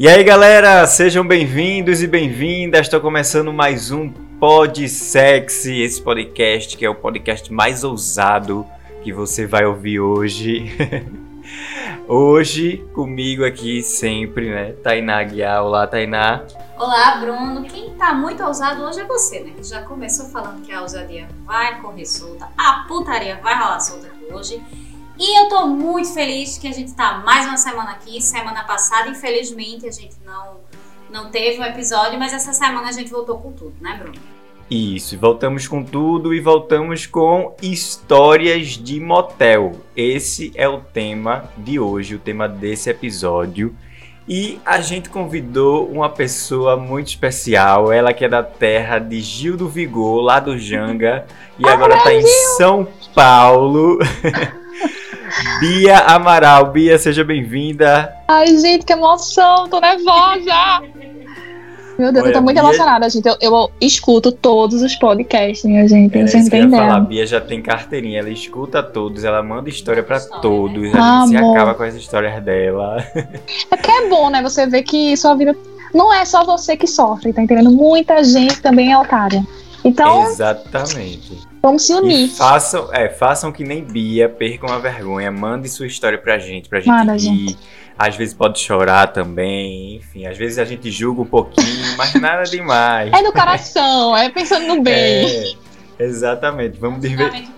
E aí, galera, sejam bem-vindos e bem-vindas. Estou começando mais um Pod Sexy, esse podcast que é o podcast mais ousado que você vai ouvir hoje. hoje, comigo aqui sempre, né? Tainá Guiar. Olá, Tainá. Olá, Bruno. Quem tá muito ousado hoje é você, né? Que já começou falando que a ousadia vai correr solta, a putaria vai rolar solta aqui hoje. E eu tô muito feliz que a gente tá mais uma semana aqui. Semana passada, infelizmente, a gente não, não teve um episódio, mas essa semana a gente voltou com tudo, né, Bruno? Isso, voltamos com tudo e voltamos com histórias de motel. Esse é o tema de hoje, o tema desse episódio. E a gente convidou uma pessoa muito especial, ela que é da terra de Gil do Vigor, lá do Janga, e agora está em São Paulo. Bia Amaral. Bia, seja bem-vinda. Ai, gente, que emoção, tô nervosa. Meu Deus, Olha, eu tô muito Bia... emocionada, gente. Eu, eu, escuto todos os podcasts, minha gente. Era vocês entendem? A Bia já tem carteirinha, ela escuta todos, ela manda história para todos. A gente Amor. se acaba com as histórias dela. É que é bom, né? Você vê que sua vida não é só você que sofre, tá entendendo? Muita gente também é otária. Então. Exatamente. Vamos se unir. E façam, é, façam que nem Bia, percam a vergonha, mande sua história pra gente, pra gente Manda, rir. Gente. Às vezes pode chorar também, enfim, às vezes a gente julga um pouquinho, mas nada demais. É do coração, é pensando no bem. É, exatamente, vamos divertir.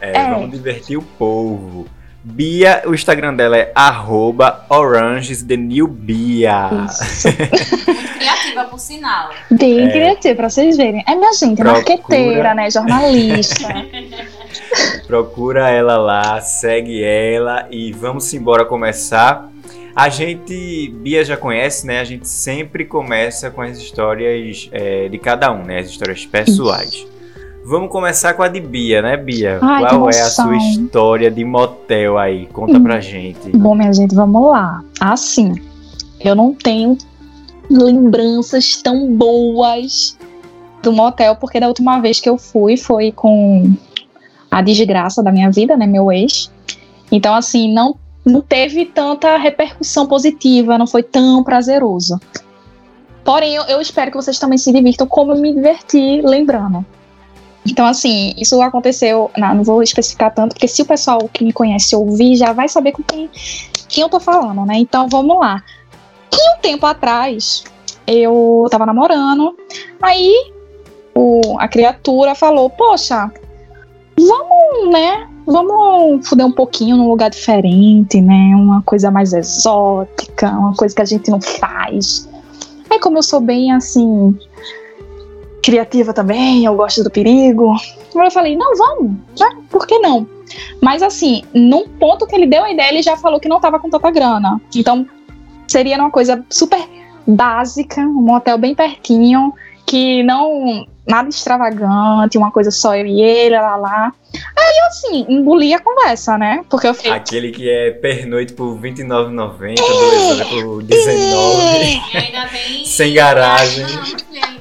É, é. Vamos divertir o povo. Bia, o Instagram dela é arroba orangesdenewbia. Muito criativa, por sinal. Bem é. criativa, pra vocês verem. É minha gente, Procura... marqueteira, né? Jornalista. Procura ela lá, segue ela e vamos embora começar. A gente, Bia já conhece, né? A gente sempre começa com as histórias é, de cada um, né? As histórias pessoais. Isso. Vamos começar com a de Bia, né, Bia? Ai, Qual é a sua história de motel aí? Conta hum. pra gente. Bom, minha gente, vamos lá. Assim, eu não tenho lembranças tão boas do motel, porque da última vez que eu fui foi com a desgraça da minha vida, né, meu ex. Então, assim, não, não teve tanta repercussão positiva, não foi tão prazeroso. Porém, eu, eu espero que vocês também se divirtam como eu me diverti lembrando. Então, assim, isso aconteceu. Não, não, vou especificar tanto, porque se o pessoal que me conhece ouvir, já vai saber com quem, quem eu tô falando, né? Então, vamos lá. E um tempo atrás, eu tava namorando, aí o, a criatura falou: Poxa, vamos, né? Vamos fuder um pouquinho num lugar diferente, né? Uma coisa mais exótica, uma coisa que a gente não faz. Aí, como eu sou bem assim, criativa também, eu gosto do perigo. Eu falei, não, vamos, já, por que não? Mas assim, num ponto que ele deu a ideia, ele já falou que não tava com tanta grana. Então, seria uma coisa super básica, um hotel bem pertinho, que não nada extravagante, uma coisa só eu e ele, lá lá. Aí eu assim, engoli a conversa, né? Porque eu fiquei... Aquele que é pernoite por R$29,90, é, por R$19,00. É. Sem garagem. Não, ainda tem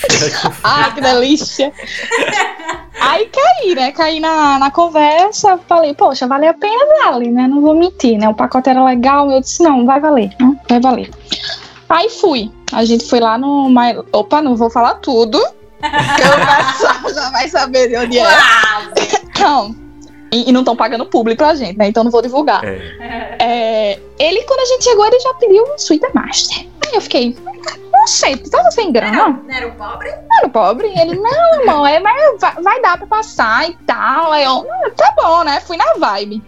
ah, que delícia! Aí caí, né? Caí na, na conversa, falei, poxa, vale a pena, vale, né? Não vou mentir, né? O pacote era legal, eu disse, não, vai valer, né? vai valer. Aí fui. A gente foi lá no. Opa, não vou falar tudo. Porque o pessoal já vai saber de onde é. Não. E, e não estão pagando público pra gente, né? Então não vou divulgar. É. É, ele, quando a gente chegou, ele já pediu um Suite Master. Aí eu fiquei, não sei, tu tava sem grana? Não, não era o pobre? Não era o pobre. Ele, não, irmão, é, mas vai, vai dar pra passar e tal. Aí eu, ah, tá bom, né? Fui na vibe.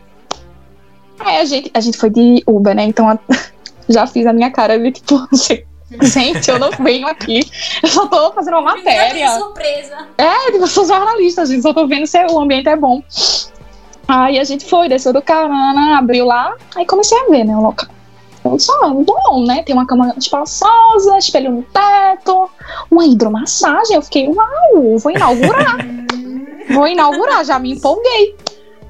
Aí a gente, a gente foi de Uber, né? Então a, já fiz a minha cara de tipo, gente, eu não venho aqui, eu só tô fazendo uma matéria. surpresa. É, tipo, eu sou jornalista, gente, só tô vendo se o ambiente é bom. Aí a gente foi, desceu do carana, abriu lá, aí comecei a ver, né, o local. Eu disse, ah, bom, né? Tem uma cama espaçosa, espelho no teto, uma hidromassagem. Eu fiquei, uau, vou inaugurar. vou inaugurar, já me empolguei.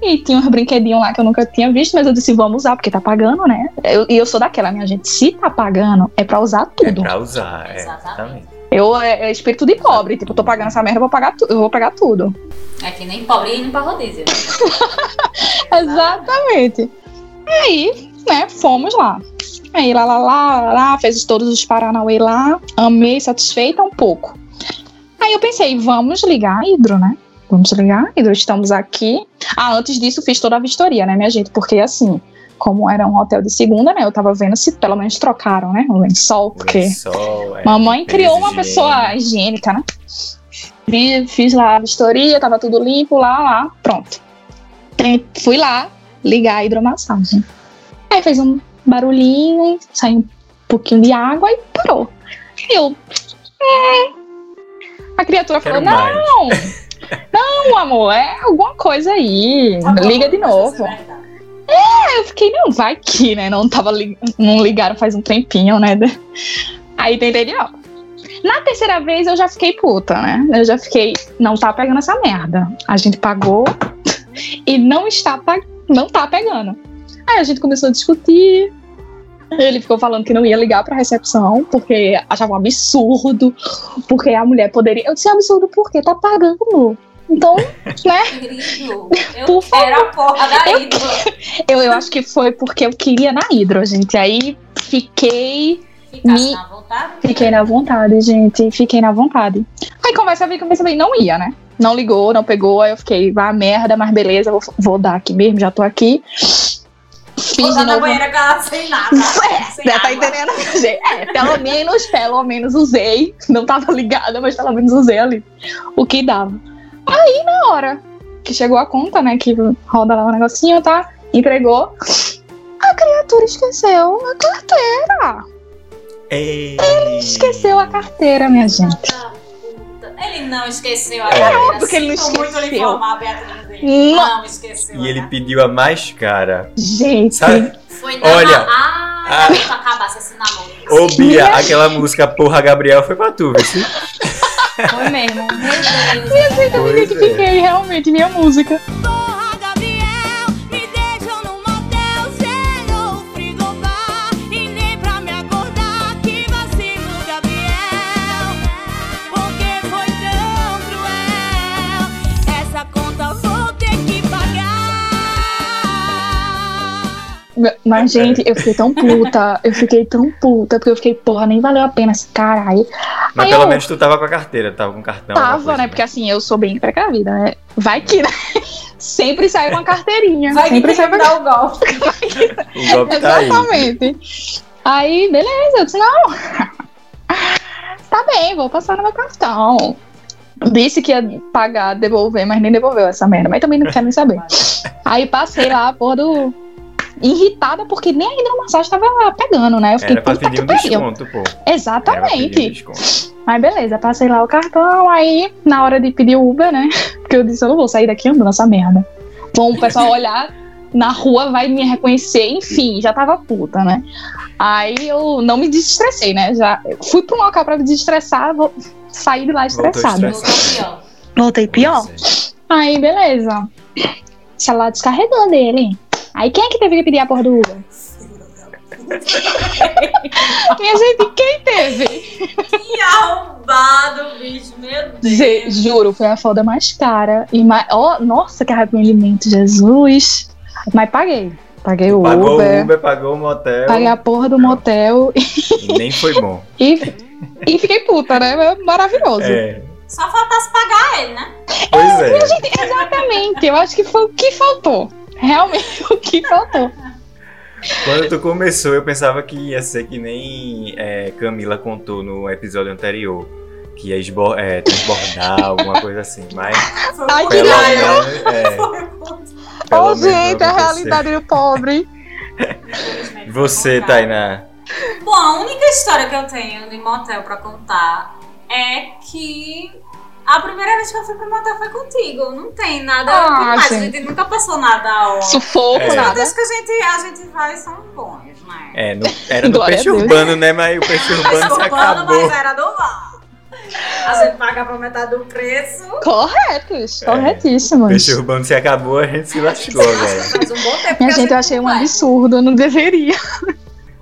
E tinha uns brinquedinhos lá que eu nunca tinha visto, mas eu disse, vamos usar, porque tá pagando, né? E eu, eu, sou daquela, minha gente, se tá pagando, é pra usar tudo. É pra usar, é, exatamente. Eu é, é espírito de pobre, tipo, tô pagando essa merda, eu vou pagar, tu, eu vou pagar tudo. É que nem pobre indo pra rodízio. Exatamente. Aí, né, fomos lá. Aí lá, lá, lá, lá, fez todos os Paranauê lá. Amei, satisfeita um pouco. Aí eu pensei, vamos ligar a Hidro, né? Vamos ligar a Hidro, estamos aqui. Ah, antes disso fiz toda a vistoria, né, minha gente? Porque assim, como era um hotel de segunda, né? Eu tava vendo se pelo menos trocaram, né? O lençol, porque. Lençol, é, Mamãe criou uma higiene. pessoa higiênica, né? Vi- Fiz lá a vistoria, tava tudo limpo lá, lá, pronto. Fui lá ligar a hidromassagem. Aí fez um barulhinho, saiu um pouquinho de água e parou. Eu. "Hum." A criatura Quero falou: mais. Não, não, amor, é alguma coisa aí. Bom, Liga de mas novo. é eu fiquei, não, vai que, né? Não tava li- não ligaram faz um tempinho, né? Aí tentei de novo. Na terceira vez eu já fiquei puta, né? Eu já fiquei, não tá pegando essa merda. A gente pagou e não está não tá pegando. Aí a gente começou a discutir. Ele ficou falando que não ia ligar pra recepção, porque achava um absurdo, porque a mulher poderia. Eu disse "É absurdo porque tá pagando. Então, né? Eu Por quero a porra da Eu Hidro. Eu, eu acho que foi porque eu queria na hidro, gente. Aí fiquei Me- na vontade. Fiquei na vontade, gente. Fiquei na vontade. Aí conversa veio, conversa veio. Não ia, né? Não ligou, não pegou. Aí eu fiquei, vá merda, mas beleza, vou, vou dar aqui mesmo, já tô aqui. Fiz Vou de dar na banheira com ela sem nada. sem Já tá água. entendendo? É, pelo menos, pelo menos usei. Não tava ligada, mas pelo menos usei ali o que dava. Aí, na hora que chegou a conta, né? Que roda lá o negocinho, tá? Entregou. A criatura esqueceu a carteira. Ei. Esqueceu a carteira, minha gente. Ele não esqueceu a É. carteira. óbvio que ele não Sinto muito esqueceu. informar, Beatriz. Ele Não. não esqueceu. E ele a pediu a mais cara. Gente. Sabe? Foi na Olha. Ah, Ah. pra acabasse esse namoro. Ô, Bia, aquela música Porra Gabriel foi pra tu, viu? Foi mesmo. Meu Deus. Eu me Pois é. identifiquei realmente, minha música. Mas, gente, eu fiquei tão puta. Eu fiquei tão puta, porque eu fiquei, porra, nem valeu a pena esse caralho. Mas Aí pelo eu- menos tu tava com a carteira, tava com cartão. alguma Tava, coisa, né? Porque assim, eu sou bem precavida, né? Vai que, né? Sempre sai com a carteirinha. Vai que sempre quer sai me com a dar o golpe. O golpe tá aí. Exatamente. Aí, beleza, eu disse, não. Tá bem, vou passar no meu cartão. Disse que ia pagar, devolver, mas nem devolveu essa merda. Mas também não quero nem saber. Aí passei lá, a porra do. Irritada porque nem a hidromassagem tava pegando, né? Eu fiquei Era pra pedir um pariu. desconto, pô. Era pra pedir um Exatamente. desconto. Mas beleza, passei lá o cartão, aí na hora de pedir o Uber, né? Porque eu disse, eu não vou sair daqui andando essa merda. Bom, o pessoal olhar na rua vai me reconhecer, enfim, já tava puta, né? Aí eu não me desestressei, né? Já fui pra um local pra me desestressar, vou sair de lá estressada. pior. Voltei pior. Aí, beleza. O celular descarregou dele. Aí quem é que teve que pedir a porra do Uber? Minha gente, quem teve? Que arrombado, bicho. Meu Deus. Juro, foi a folda mais cara. E mais, ó, nossa, que arrependimento, Jesus. Mas paguei. Paguei é. o Pagou Uber, o Uber, pagou o motel. paguei a porra do motel E nem foi bom. e, e fiquei puta, né? Maravilhoso. É. Só faltasse pagar ele, né? Pois é. Exatamente, eu acho que foi o que faltou. Realmente o que faltou. Quando tu começou, eu pensava que ia ser que nem é, Camila contou no episódio anterior. Que ia esbo- é, transbordar, alguma coisa assim. Mas Ai, que. É, Ô, gente, a realidade do pobre. Você. Tainá. Bom, a única história que eu tenho de motel pra contar é que a primeira vez que eu fui pro motel foi contigo. Não tem nada Ah, demais. A gente. gente nunca passou nada ó. Sufoco, É. Os nada. motéis que a gente, a gente vai são bons, né? É, no- era do peixe urbano, né? Mas o peixe urbano Mas se urbano, acabou. mas era do mar. A gente paga pra metade do preço. Corretos, É. corretíssimos. Peixe urbano se acabou, a gente se lascou. Faz um bom tempo Minha a gente, eu achei um absurdo, eu não deveria.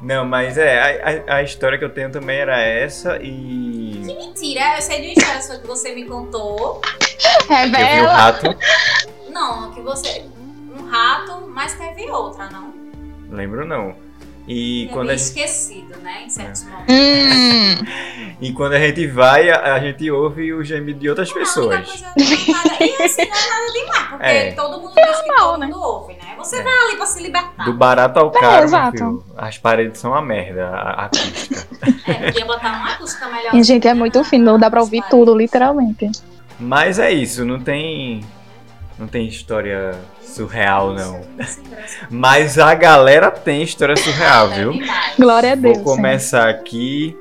Não, mas é, a, a- história que eu tenho também era essa e. Mentira, eu sei de uma história sua que você me contou. que Eu vi o rato. Não, que você. Um rato, mas teve outra, não? Lembro não. E é quando, meio a gente, esquecido, né? Em certos momentos. Hum, e quando a gente vai, a, a gente ouve o gemido de outras Não, pessoas. coisa nada- E assim, não é nada demais, porque É. todo mundo diz que todo né? mundo ouve, né? Você É. vai ali pra se libertar. Do barato ao É, caro, filho, as paredes são uma merda, a, a acústica. É, podia botar uma acústica melhor. e, gente, é muito fino, não dá pra ouvir tudo, literalmente. Mas é isso, não tem. Não tem história surreal, não. Mas a galera tem história surreal, viu? Glória a Deus. Vou começar aqui.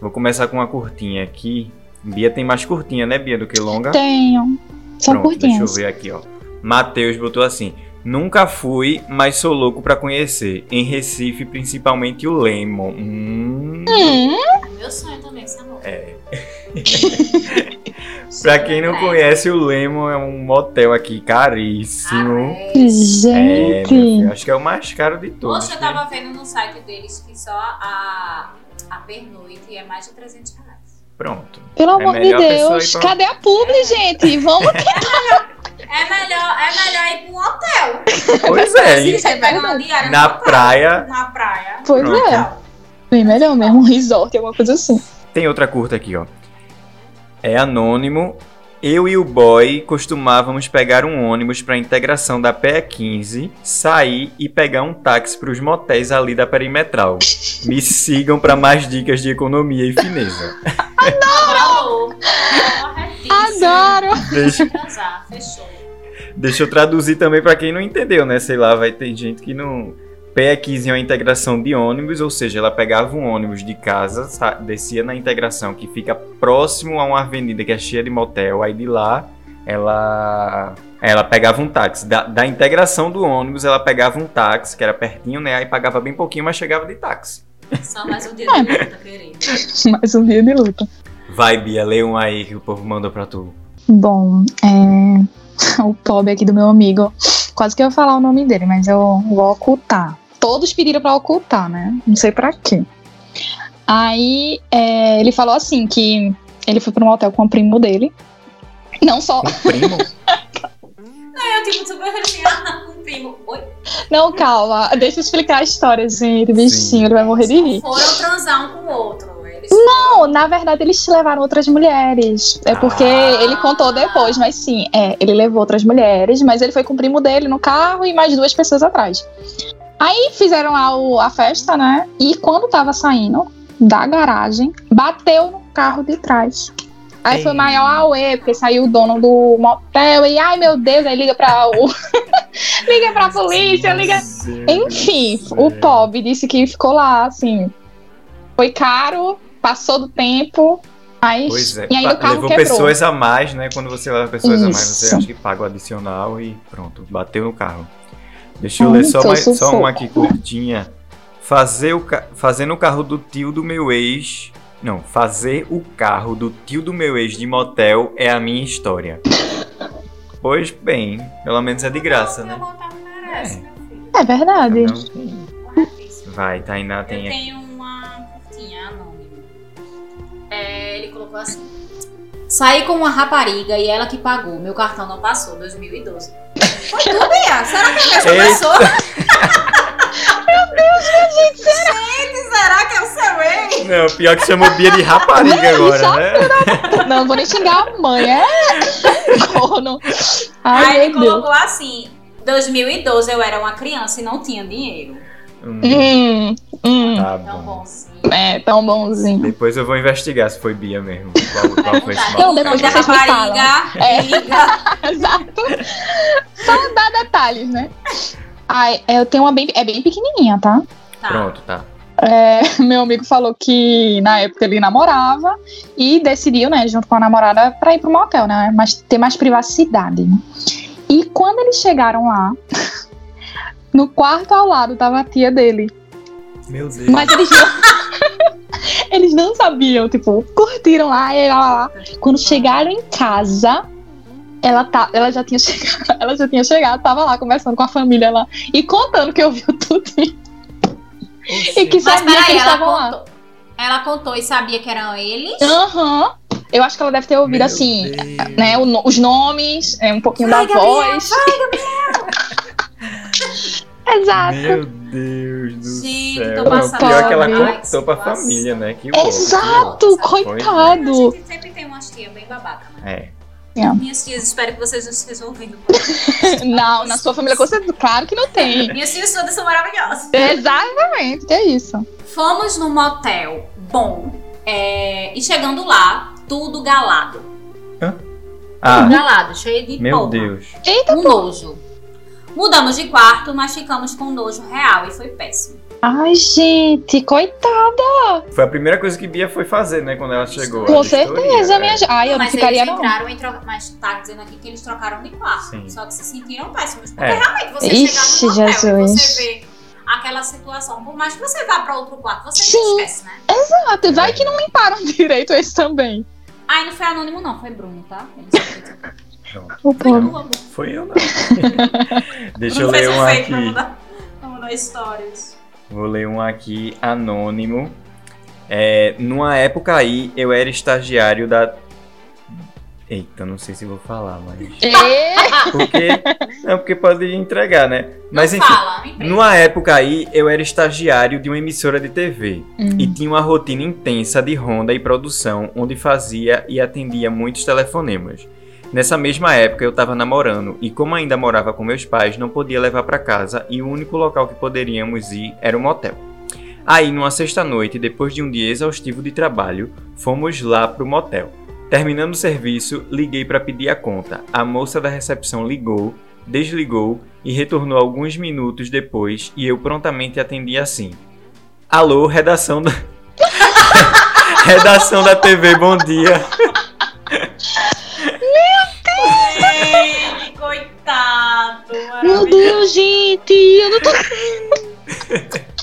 Vou começar com uma curtinha aqui. Bia tem mais curtinha, né, Bia, do que longa? Tenho. São Pronto, deixa eu curtinhas. ver aqui, ó. Matheus botou assim: Nunca fui, mas sou louco pra conhecer. Em Recife, principalmente o Lemon. Hum. Hum, Meu sonho também, esse amor. É. Pra quem não conhece, o Lemon é um motel aqui caríssimo. É, meu gente. filho, acho que é o mais caro de todos. Poxa, eu né? tava vendo no site deles que só a, a pernoite é mais de 300 reais. Pronto. Pelo É amor de Deus. pra- Cadê a publi, gente? Vamos. É melhor, é melhor ir pra um hotel. Pois é, você é pegar uma diária na hotel, praia. Na praia. Pois Pronto. é. Bem melhor mesmo, um resort, alguma coisa assim. Tem outra curta aqui, ó. É anônimo. Eu e o boy costumávamos pegar um ônibus pra integração da PE 15, sair e pegar um táxi pros motéis ali da perimetral. Me sigam pra mais dicas de economia e fineza. Corretíssimo. Adoro. Deixa, deixa eu traduzir também pra quem não entendeu, né? Sei lá, vai ter gente que não. PE 15 é uma integração de ônibus, ou seja, ela pegava um ônibus de casa, sa- descia na integração que fica próximo a uma avenida que é cheia de motel, aí de lá ela ela pegava um táxi. Da, da integração do ônibus, ela pegava um táxi, que era pertinho, né? Aí pagava bem pouquinho, mas chegava de táxi. Só mais um dia de luta, querido. Mais um dia de luta. Vai, Bia, lê um aí que o povo mandou pra tu. Bom, é... o pobre aqui do meu amigo. Quase que eu ia falar o nome dele, mas eu vou ocultar. Todos pediram pra ocultar, né? Não sei pra quê. Aí é, ele falou assim que ele foi pra um hotel com o primo dele. Não só. Primo? Aí eu, tipo, super um primo. Oi? Não, calma. Deixa eu explicar a história, gente. Bichinho, ele vai morrer de rir. Foram transar um com o outro. Não, na verdade eles levaram outras mulheres. É porque Ah. ele contou depois, mas sim, é, ele levou outras mulheres, mas ele foi com o primo dele no carro e mais duas pessoas atrás. Aí fizeram lá o- a festa, né? E quando tava saindo da garagem, bateu no carro de trás. Aí foi Ei. maior auê, porque saiu o dono do motel e ai meu Deus, aí liga pra o. liga pra polícia, liga. Enfim, o Pob disse que ficou lá, assim. Foi caro, passou do tempo, mas. Pois é, e aí pa- o carro levou quebrou. pessoas a mais, né? Quando você leva pessoas a mais, você Isso. acha que paga o adicional e pronto, bateu no carro. Deixa eu Hum, ler só, tô mais, só uma aqui curtinha. Fazer o ca- Fazendo o carro do tio do meu ex. Não, fazer o carro do tio do meu ex de motel é a minha história. Pois bem, pelo menos é de graça, né? Meu filho. É verdade. Vai, Tainá Eu tem aqui. tenho uma curtinha anônima. É, ele colocou assim. Saí com uma rapariga e ela que pagou. Meu cartão não passou, 2012. Foi tu, Bia? Será que é a mesma Eita. pessoa? Meu Deus, gente, será? Gente, será que é o seu ex? Não, pior que chamou Bia de rapariga agora, né? Não vou nem xingar a mãe, é? Corno. Aí Ai, ele meu Deus. colocou assim. 2012 eu era uma criança e não tinha dinheiro. Hum, Hum, hum, tá Tão bom. sim. é tão bonzinho. Depois eu vou investigar se foi Bia mesmo. Qual, qual foi esse Não, depois vocês me rapariga, É. liga. Exato. Só dar detalhes, né? Ai, eu tenho uma bem. É bem pequenininha, tá? Tá. Pronto, tá. É, meu amigo falou que na época ele namorava e decidiu, né, junto com a namorada, pra ir pro motel, né? Mas ter mais privacidade. né? E quando eles chegaram lá, no quarto ao lado tava a tia dele. Meu Deus. Mas eles não. eles não sabiam, tipo, curtiram lá e lá, lá. Quando chegaram em casa, ela, tá, ela já tinha chegado, ela já tinha chegado, tava lá conversando com a família lá e contando que ouviu tudo. E que Mas sabia que peraí, eles ela estavam lá. contou, ela contou e sabia que eram eles? Aham. Eu acho que ela deve ter ouvido Meu assim, Deus. né, os nomes, é, um pouquinho Vai, da Gabriel, voz. Exato. Meu Deus do Gente, céu. tô Não, pior que ela contou pra família, né? Que Exato, coitado. A gente sempre tem umas tias bem babaca, né? É. Minhas tias, espero que vocês não estejam ouvindo. Não, na sua família, claro que não tem. Minhas tias todas são maravilhosas. Exatamente, que é isso. Fomos num motel bom. é, e chegando lá, tudo galado. Ah, Galado, cheio de meu porra. Deus. Eita, Um nojo. Mudamos de quarto, mas ficamos com nojo real e foi péssimo. ai, gente, coitada. Foi a primeira coisa que Bia foi fazer, né? Quando ela chegou. Com certeza, é. minha gente. Ai, eu não mas ficaria, eles entraram e trocaram. Mas tá dizendo aqui que eles trocaram de quarto. Sim. Só que se sentiram péssimos. Porque É. realmente você Ixi, chegar no motel e Jesus. você vê aquela situação, por mais que você vá pra outro quarto, você Sim. esquece, né? Exato, vai que não limparam direito esse também. Ai, não foi anônimo, não, foi Bruno, tá? Ele Pronto. O Foi povo. eu, não. Deixa eu ler um aqui. mudar- pra mudar stories. Vou ler um aqui anônimo. É, numa época aí, eu era estagiário da. Eita, não sei se vou falar, mas. E... Porque. Não, porque pode entregar, né? Mas não enfim. fala. Numa época aí, eu era estagiário de uma emissora de TV Hum. e tinha uma rotina intensa de ronda e produção, onde fazia e atendia muitos telefonemas. Nessa mesma época eu estava namorando e como ainda morava com meus pais, não podia levar para casa e o único local que poderíamos ir era o motel. Aí, numa sexta-noite, depois de um dia exaustivo de trabalho, fomos lá pro motel. Terminando o serviço, liguei para pedir a conta. A moça da recepção ligou, desligou e retornou alguns minutos depois e eu prontamente atendi assim: Alô, redação da. redação da TV, bom dia. Gente, coitado. Meu. Deus, gente, eu não tô.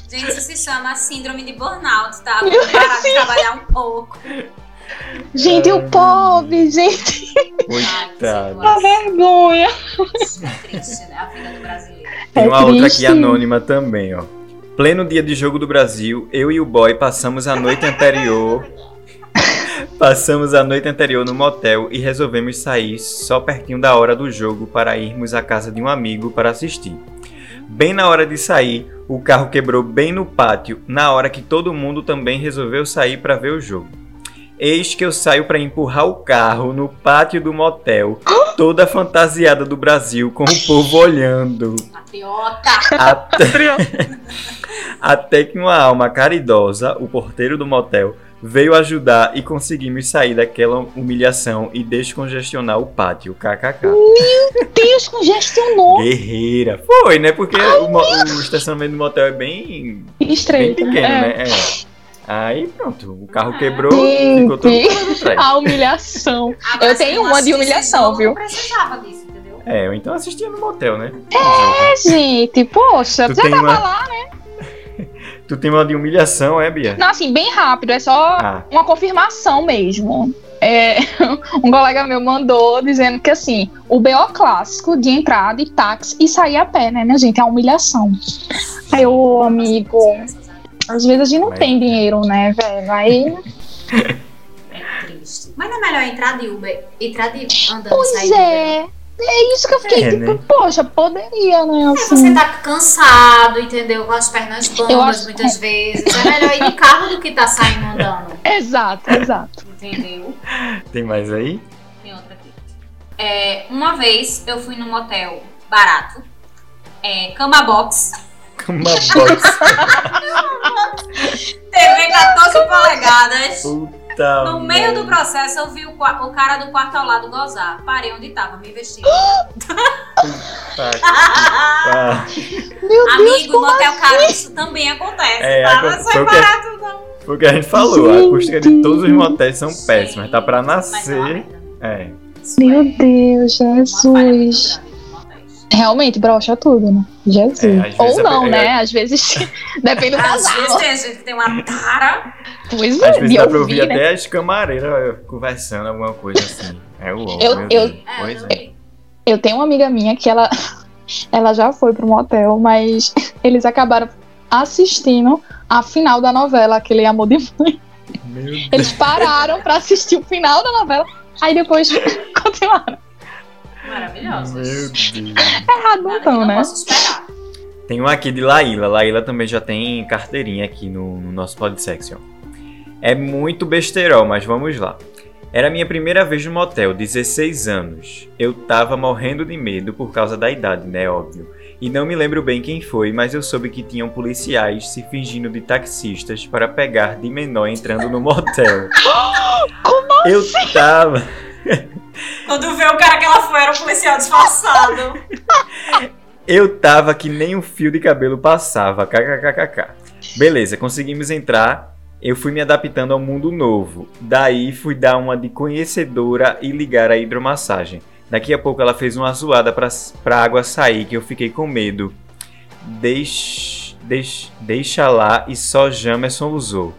Gente, isso se chama síndrome de burnout, tá? Vamos parar de trabalhar um pouco. Gente, o pobre, gente, Coitado. vergonha. É triste, né? A vida do brasileiro. Tem É uma outra triste. aqui anônima também, ó. Pleno dia de jogo do Brasil, eu e o boy passamos a noite anterior. Passamos a noite anterior no motel e resolvemos sair só pertinho da hora do jogo para irmos à casa de um amigo para assistir. Bem na hora de sair, o carro quebrou bem no pátio, na hora que todo mundo também resolveu sair para ver o jogo. Eis que eu saio para empurrar o carro no pátio do motel, toda fantasiada do Brasil, com o povo olhando. Patriota. Até, até que uma alma caridosa, o porteiro do motel, veio ajudar e conseguimos sair daquela humilhação e descongestionar o pátio. KKK. Deus, congestionou. Guerreira. Foi, né? Porque o, mo- o estacionamento do motel é bem, bem Estreito. pequeno, é. né? É. Aí pronto, o carro quebrou, Gente. ficou todo mundo lá atrás. A humilhação. Agora, Eu tenho uma de humilhação, viu? Não precisava disso, entendeu? É, eu então assistia no motel, né? É, gente, poxa, Tu já tava uma- lá. Tu tem uma de humilhação, é, Bia? Não, assim, bem rápido, é só Ah, uma confirmação mesmo. É, um colega meu mandou dizendo que assim, o BO clássico de entrada e táxi e sair a pé, né, minha gente? É uma humilhação. Aí, ô amigo, às vezes a gente não Mas- tem dinheiro, né, velho? Aí. É triste. Mas não é melhor entrar de Uber, entrar de andando e Pois sair de Uber? É. É isso que eu fiquei, É, tipo, né? poxa, poderia, né? É, Assim. você tá cansado, entendeu? Com as pernas bambas acho- muitas vezes. É melhor ir de carro do que tá saindo andando. Exato, exato. Entendeu? tem mais aí? Tem outra aqui. É, uma vez eu fui num motel barato, é, cama box, Uma box. TV 14 polegadas. Puta. No meio do merda. processo eu vi o, o cara do quarto ao lado gozar. Parei onde tava, me. Tá pariu. Meu Amigo, no motel caro isso também acontece, É, tá? agora- Não foi é barato não. Foi o que a gente falou. A Gente. acústica de todos os motéis são péssimas. Tá pra é nascer. É. Meu é Deus, uma falha muito Jesus. Realmente, brocha tudo, né? Jesus. É, às vezes Ou é- não, é- né? Às vezes depende do Às vezes casal. tem gente que tem uma tara. Pois Às é, vezes de dá pra ouvir né? até as camareiras conversando, alguma coisa assim. É o Eu- meu eu-. É, Pois eu é. Eu tenho uma amiga minha que ela, ela já foi pro motel, mas eles acabaram assistindo a final da novela, aquele Amor de Mãe. Meu Deus. Eles pararam pra assistir o final da novela, aí depois continuaram. Deus. Errado então, não né? posso esperar. Tem um aqui de Laíla. Laíla também já tem carteirinha aqui no, no nosso Podsection. É muito besteirol, mas vamos lá. Era minha primeira vez no motel, 16 anos. Eu tava morrendo de medo por causa da idade, né? Óbvio. E não me lembro bem quem foi, mas eu soube que tinham policiais se fingindo de taxistas para pegar de menor entrando no motel. Como Eu tava. Quando vê o cara que ela foi, era um policial disfarçado. Eu tava que nem um fio de cabelo passava. KKKKK. Beleza, conseguimos entrar. Eu fui me adaptando ao mundo novo. Daí fui dar uma de conhecedora e ligar a hidromassagem. Daqui a pouco ela fez uma zoada pra, pra água sair que eu fiquei com medo. Deixa, deixa, deixa lá e só Jamerson usou.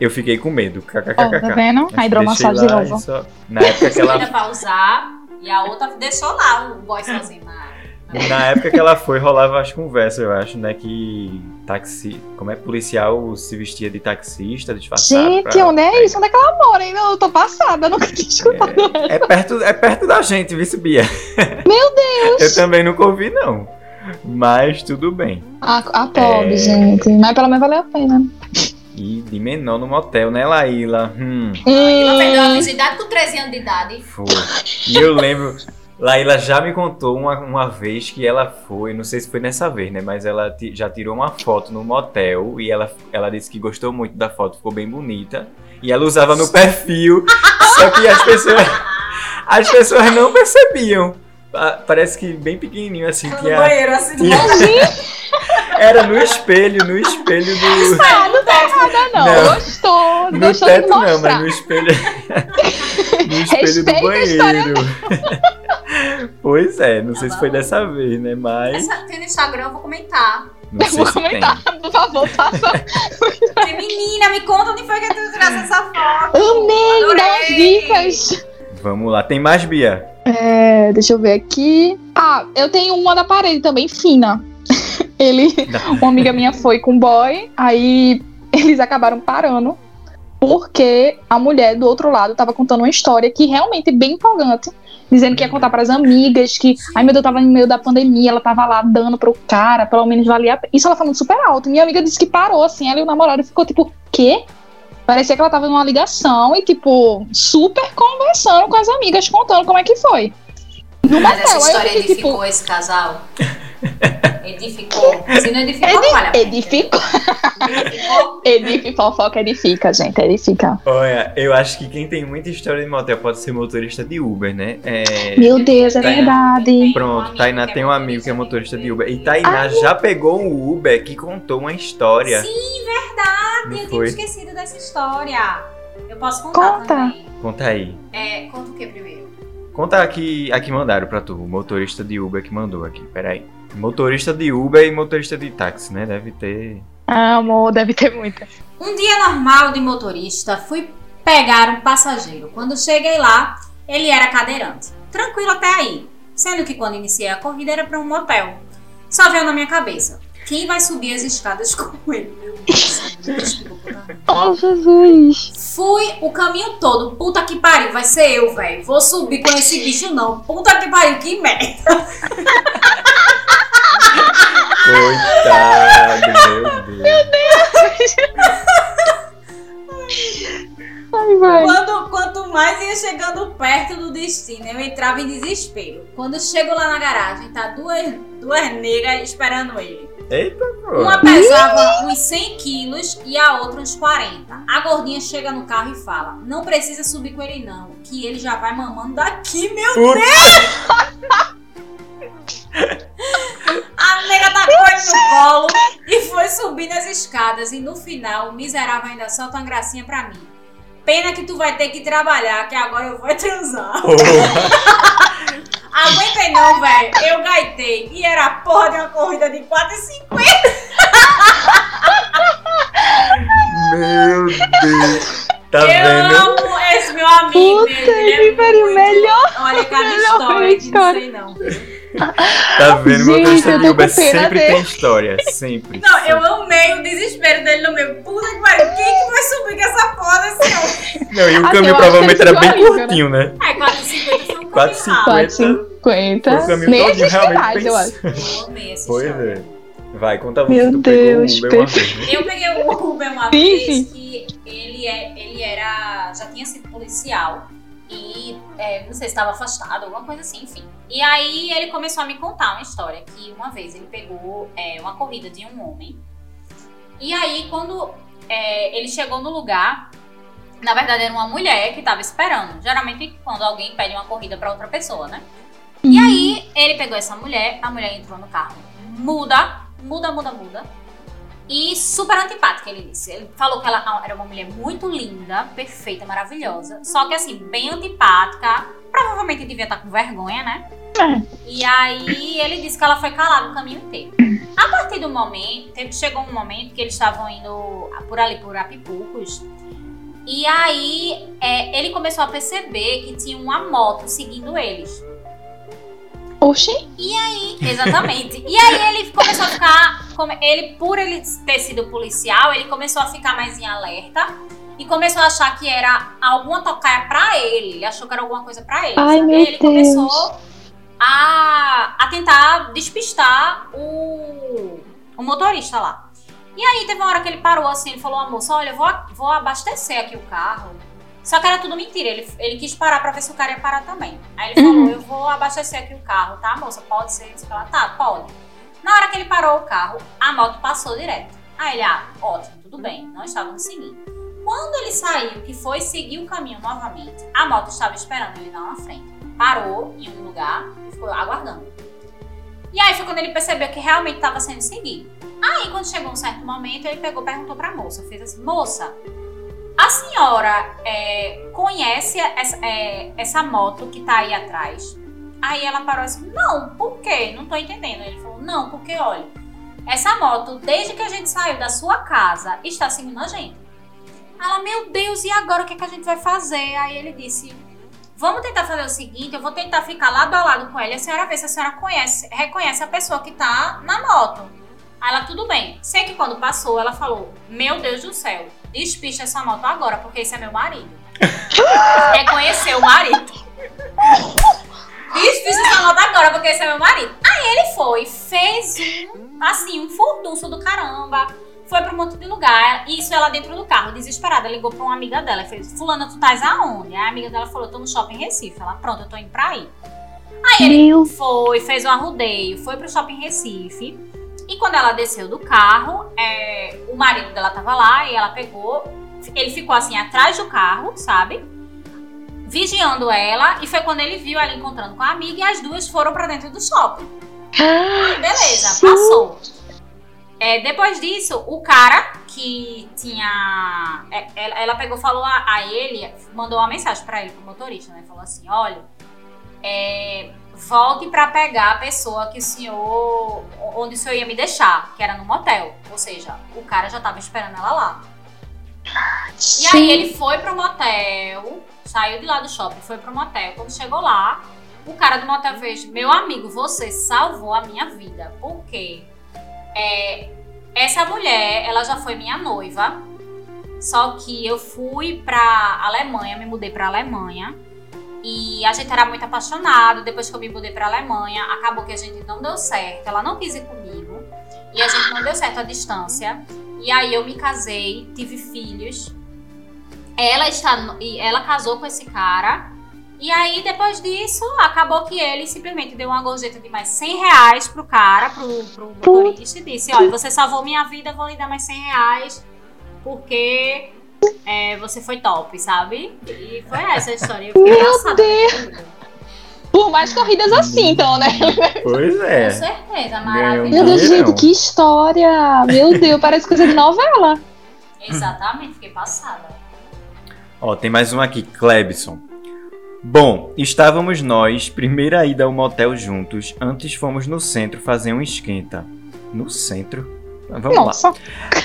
Eu fiquei com medo. Ó, KKKKK. tá vendo? A hidromassagem de novo. só- Na época que ela pra usar. E a outra deixou lá o boy sozinho na Na época que ela foi, rolava as conversas, eu acho, né? Que taxi. Como é policial se vestia de taxista, disfarçado. Gente, pra- onde é isso? Onde é que ela mora? Ainda eu tô passada, eu nunca tinha escutado. É perto, é perto da gente, viu, Bia? Meu Deus! Eu também nunca ouvi, não. Mas tudo bem. A, a pobre, É. gente. Mas pelo menos valeu a pena. E de menor no motel, né, Laíla? Hum, Ela perdeu a Hum, virgindade com 13 anos de idade. foi. E eu lembro. Laíla já me contou uma, uma vez que ela foi, não sei se foi nessa vez, né? Mas ela já tirou uma foto no motel e ela, ela disse que gostou muito da foto, ficou bem bonita. E ela usava no perfil, só que as pessoas, as pessoas não percebiam. Pa- Parece que bem pequenininho assim, No tinha, banheiro, assim, tinha- era no espelho, no espelho do. ah, não tá errada, não. Não. Gostou. No Gostou de teto não, mas no espelho. no espelho do Respeita história banheiro. pois é, não sei Tá se foi bom. dessa vez, né? Mas. Essa, tem no Instagram, eu vou comentar. Não Eu sei vou se comentar, por favor. Porque, menina, me conta onde foi que tu tirasse essa foto. Amei, dá Adorei. dicas. tem. Vamos lá, tem mais, Bia? É, deixa eu ver aqui. Ah, eu tenho uma da parede também, fina. Ele, uma amiga minha foi com um boy, aí eles acabaram parando. Porque a mulher do outro lado tava contando uma história que realmente bem empolgante. Dizendo que ia contar para as amigas, que, ai meu Deus, tava no meio da pandemia, ela tava lá dando pro cara, pelo menos valia. a pena. Isso ela falando super alto. Minha amiga disse que parou, assim, ela e o namorado ficou tipo, quê? Parecia que ela tava numa ligação e, tipo, super conversando com as amigas, contando como é que foi. No Mas essa história fiquei, edificou tipo, esse casal? Edificou. Se não edificou, Edi- vale a pena. edificou. Edificou. Edifica, fofoca, edifica, gente, edifica. Olha, eu acho que quem tem muita história de motel pode ser motorista de Uber, né? É... Meu Deus, é Tainá. verdade. Pronto, Tainá tem um amigo que é motorista de Uber. E Tainá já pegou um Uber que contou uma história. Sim, verdade. Não eu tinha foi? esquecido dessa história. Eu posso contar Conta. também. Conta aí. É, conta o que primeiro? Conta aqui, aqui mandaram pra tu, o motorista de Uber que mandou aqui. Peraí. Motorista de Uber e motorista de táxi, né? Deve ter. Ah, amor, deve ter muita. Um dia normal de motorista, fui pegar um passageiro. Quando cheguei lá, ele era cadeirante. Tranquilo até aí. Sendo que quando iniciei a corrida era para um motel. Só veio na minha cabeça. Quem vai subir as escadas com ele? Meu Deus, desculpa, puta. Oh, Jesus. Fui o caminho todo. Puta que pariu, vai ser eu, velho. Vou subir com esse bicho, não. Puta que pariu, que merda. Coitado, meu Deus. Ai, vai. Quando, quanto mais ia chegando perto do destino, eu entrava em desespero. Quando chego lá na garagem, tá duas, duas negras esperando ele. Eita, Uma pô. pesava uns 100 quilos e a outra uns 40. A gordinha chega no carro e fala: Não precisa subir com ele, não, que ele já vai mamando daqui, meu. Puta, A nega tacou ele no colo e foi subindo as escadas. E no final, o miserável ainda solta uma gracinha pra mim. Pena que tu vai ter que trabalhar, que agora eu vou transar. Aguentei não, velho. Eu gaitei. E era a porra de uma corrida de 4,50. Meu Deus. Tá eu vendo? amo esse meu amigo. Puta que é pariu, muito- melhor. Olha cada melhor história que não sei não. Tá vendo? Gente, Motorista eu de tô Uber sempre dele. tem história. Sempre. Não, eu amei o desespero dele no meu. Puta que pariu. Quem que vai subir com essa porra desse homem? Não, e o Assim, caminho provavelmente era bem alívio, curtinho, né? É, 4,50 foi um 4,50. caminho rápido. 4,50. O caminho Nem todinho realmente eu acho. Eu amei essa Pois é. Vai, conta você. Meu tu pegou Deus, Uber uma vez, né? Eu peguei o Uber uma vez que ele, é, ele era. já tinha sido policial e é, não sei se estava afastado, alguma coisa assim, enfim. E aí ele começou a me contar uma história que uma vez ele pegou é, uma corrida de um homem. E aí, quando é, ele chegou no lugar, na verdade era uma mulher que estava esperando. Geralmente, quando alguém pede uma corrida para outra pessoa, né? E aí, ele pegou essa mulher, a mulher entrou no carro. Muda, muda, muda, muda. E super antipática, ele disse. Ele falou que ela era uma mulher muito linda, perfeita, maravilhosa. Só que assim, bem antipática. Provavelmente devia estar com vergonha, né? É. E aí ele disse que ela foi calada o caminho inteiro. A partir do momento, teve- chegou um momento que eles estavam indo por ali por Apipucos. E aí é, ele começou a perceber que tinha uma moto seguindo eles. Oxi. Exatamente. E aí ele começou a ficar. Ele, por ele ter sido policial, ele começou a ficar mais em alerta. E começou a achar que era alguma tocaia pra ele. Ele achou que era alguma coisa pra ele. Ai, meu E ele Deus. começou a, a tentar despistar o, o motorista lá. E aí teve uma hora que ele parou assim, ele falou, a moça, olha, vou, vou abastecer aqui o carro. Só que era tudo mentira, ele, ele quis parar pra ver se o cara ia parar também. Aí ele falou, eu vou abastecer aqui o carro, tá, moça? Pode ser? Ela, tá, pode. Na hora que ele parou o carro, a moto passou direto. Aí ele, ah, ótimo, tudo bem, não estávamos seguindo. Quando ele saiu, que foi seguir o caminho novamente, a moto estava esperando ele lá na frente. Parou em um lugar e ficou aguardando. E aí foi quando ele percebeu que realmente estava sendo seguido. Aí, quando chegou um certo momento, ele pegou e perguntou pra moça, fez assim, moça, a senhora é, conhece essa, é, essa moto que tá aí atrás? Aí ela parou assim, não, por quê? Não tô entendendo. Ele falou, não, porque olha, essa moto, desde que a gente saiu da sua casa, está seguindo a gente. Ela, meu Deus, e agora o que, é que a gente vai fazer? Aí ele disse, vamos tentar fazer o seguinte, eu vou tentar ficar lado a lado com ele, a senhora vê se a senhora conhece, reconhece a pessoa que tá na moto. Aí ela, tudo bem. Sei que quando passou, ela falou, meu Deus do céu, despista essa moto agora, porque esse é meu marido. Reconheceu o marido. Despista essa moto agora, porque esse é meu marido. Aí ele foi, fez um, assim, um furdunço do caramba. Foi pra um monte de lugar. Isso ela dentro do carro, desesperada. Ligou pra uma amiga dela. e Fez, Fulana, tu tais aonde? Aí a amiga dela falou, tô no shopping Recife. Ela, pronto, eu tô indo pra aí. Aí ele Meu. foi, fez um arrudeio, foi pro shopping Recife. E quando ela desceu do carro, é, o marido dela tava lá e ela pegou. Ele ficou assim atrás do carro, sabe? Vigiando ela. E foi quando ele viu ela encontrando com a amiga e as duas foram pra dentro do shopping. Aí, beleza, passou. É, depois disso, o cara que tinha. é, Ela, pegou, falou a, a ele, mandou uma mensagem pra ele, pro motorista, né? Falou assim: olha, é, volte pra pegar a pessoa que o senhor. onde o senhor ia me deixar, que era no motel. Ou seja, o cara já tava esperando ela lá. E aí ele foi pro motel, saiu de lá do shopping, foi pro motel. Quando chegou lá, o cara do motel fez: Meu amigo, você salvou a minha vida. Por quê? É, essa mulher, ela já foi minha noiva. Só que eu fui pra Alemanha, me mudei pra Alemanha. E a gente era muito apaixonado. Depois que eu me mudei pra Alemanha, acabou que a gente não deu certo. Ela não quis ir comigo. E a gente não deu certo à distância. E aí eu me casei, tive filhos. Ela está ela casou com esse cara. E aí, depois disso, acabou que ele simplesmente deu uma gorjeta de mais 100 reais pro cara, pro, pro motorista, e disse: Olha, você salvou minha vida, vou lhe dar mais 100 reais, porque é, você foi top, sabe? E foi essa a história. Eu fiquei Meu passada. com tudo. Por mais corridas assim, então, né? Pois Com é. certeza, Meu maravilhoso. Deus, Dinheirão. gente, que história! Meu Deus, parece coisa de novela. Exatamente, fiquei passada. Ó, tem mais um aqui, Klebson. Bom, estávamos nós, primeira ida ao motel juntos, antes fomos no centro fazer um esquenta. No centro? Vamos lá. Nossa,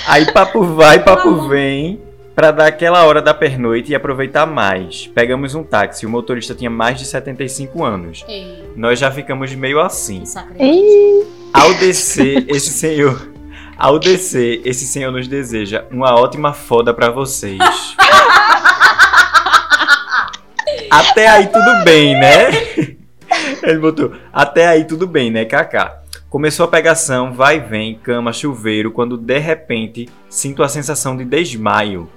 Aí papo vai, papo vem, pra dar aquela hora da pernoite e aproveitar mais. Pegamos um táxi, o motorista tinha mais de 75 anos. Ei, Nós já ficamos meio assim. Ei, Ao descer, esse senhor. Ao descer, esse senhor nos deseja uma ótima foda pra vocês. Até aí tudo bem, né? Ele botou. Até aí tudo bem, né, Kaká? Começou a pegação, vai e vem, cama, chuveiro, quando de repente sinto a sensação de desmaio.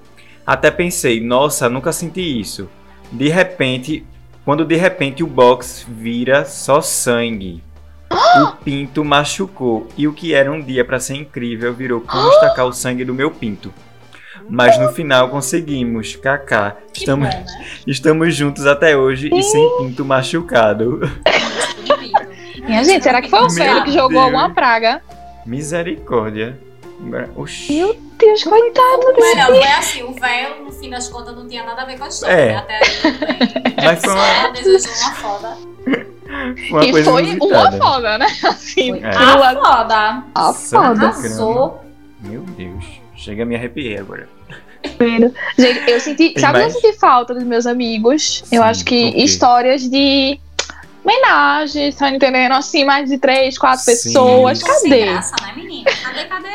Até pensei, nossa, nunca senti isso. De repente, quando de repente o box vira só sangue. O pinto machucou e o que era um dia pra ser incrível virou como estacar o sangue do meu pinto. Mas no final conseguimos, kaká. Estamos, bom, né? estamos juntos até hoje e sem pinto machucado. Minha gente, será que foi o velho que jogou Deus. alguma praga? Misericórdia. Agora- Oxi. Meu Deus, coitado O dele. melhor foi assim, o velho, no fim das contas, não tinha nada a ver com a história. É. né? Até bem. Mas foi uma, Só desejou uma foda. uma E coisa foi inusitada. uma foda, né? Assim, Foi É. a foda. a foda. Arrasou. Meu Deus. Chega a me arrepiar agora. Gente, eu senti. Tem sabe, mais? eu senti falta dos meus amigos. Sim, eu acho que o quê? histórias de homenagem, tá entendendo? Assim, mais de três, quatro Sim. pessoas. Sem Cadê? graça, né, menina? Cadê, cadê?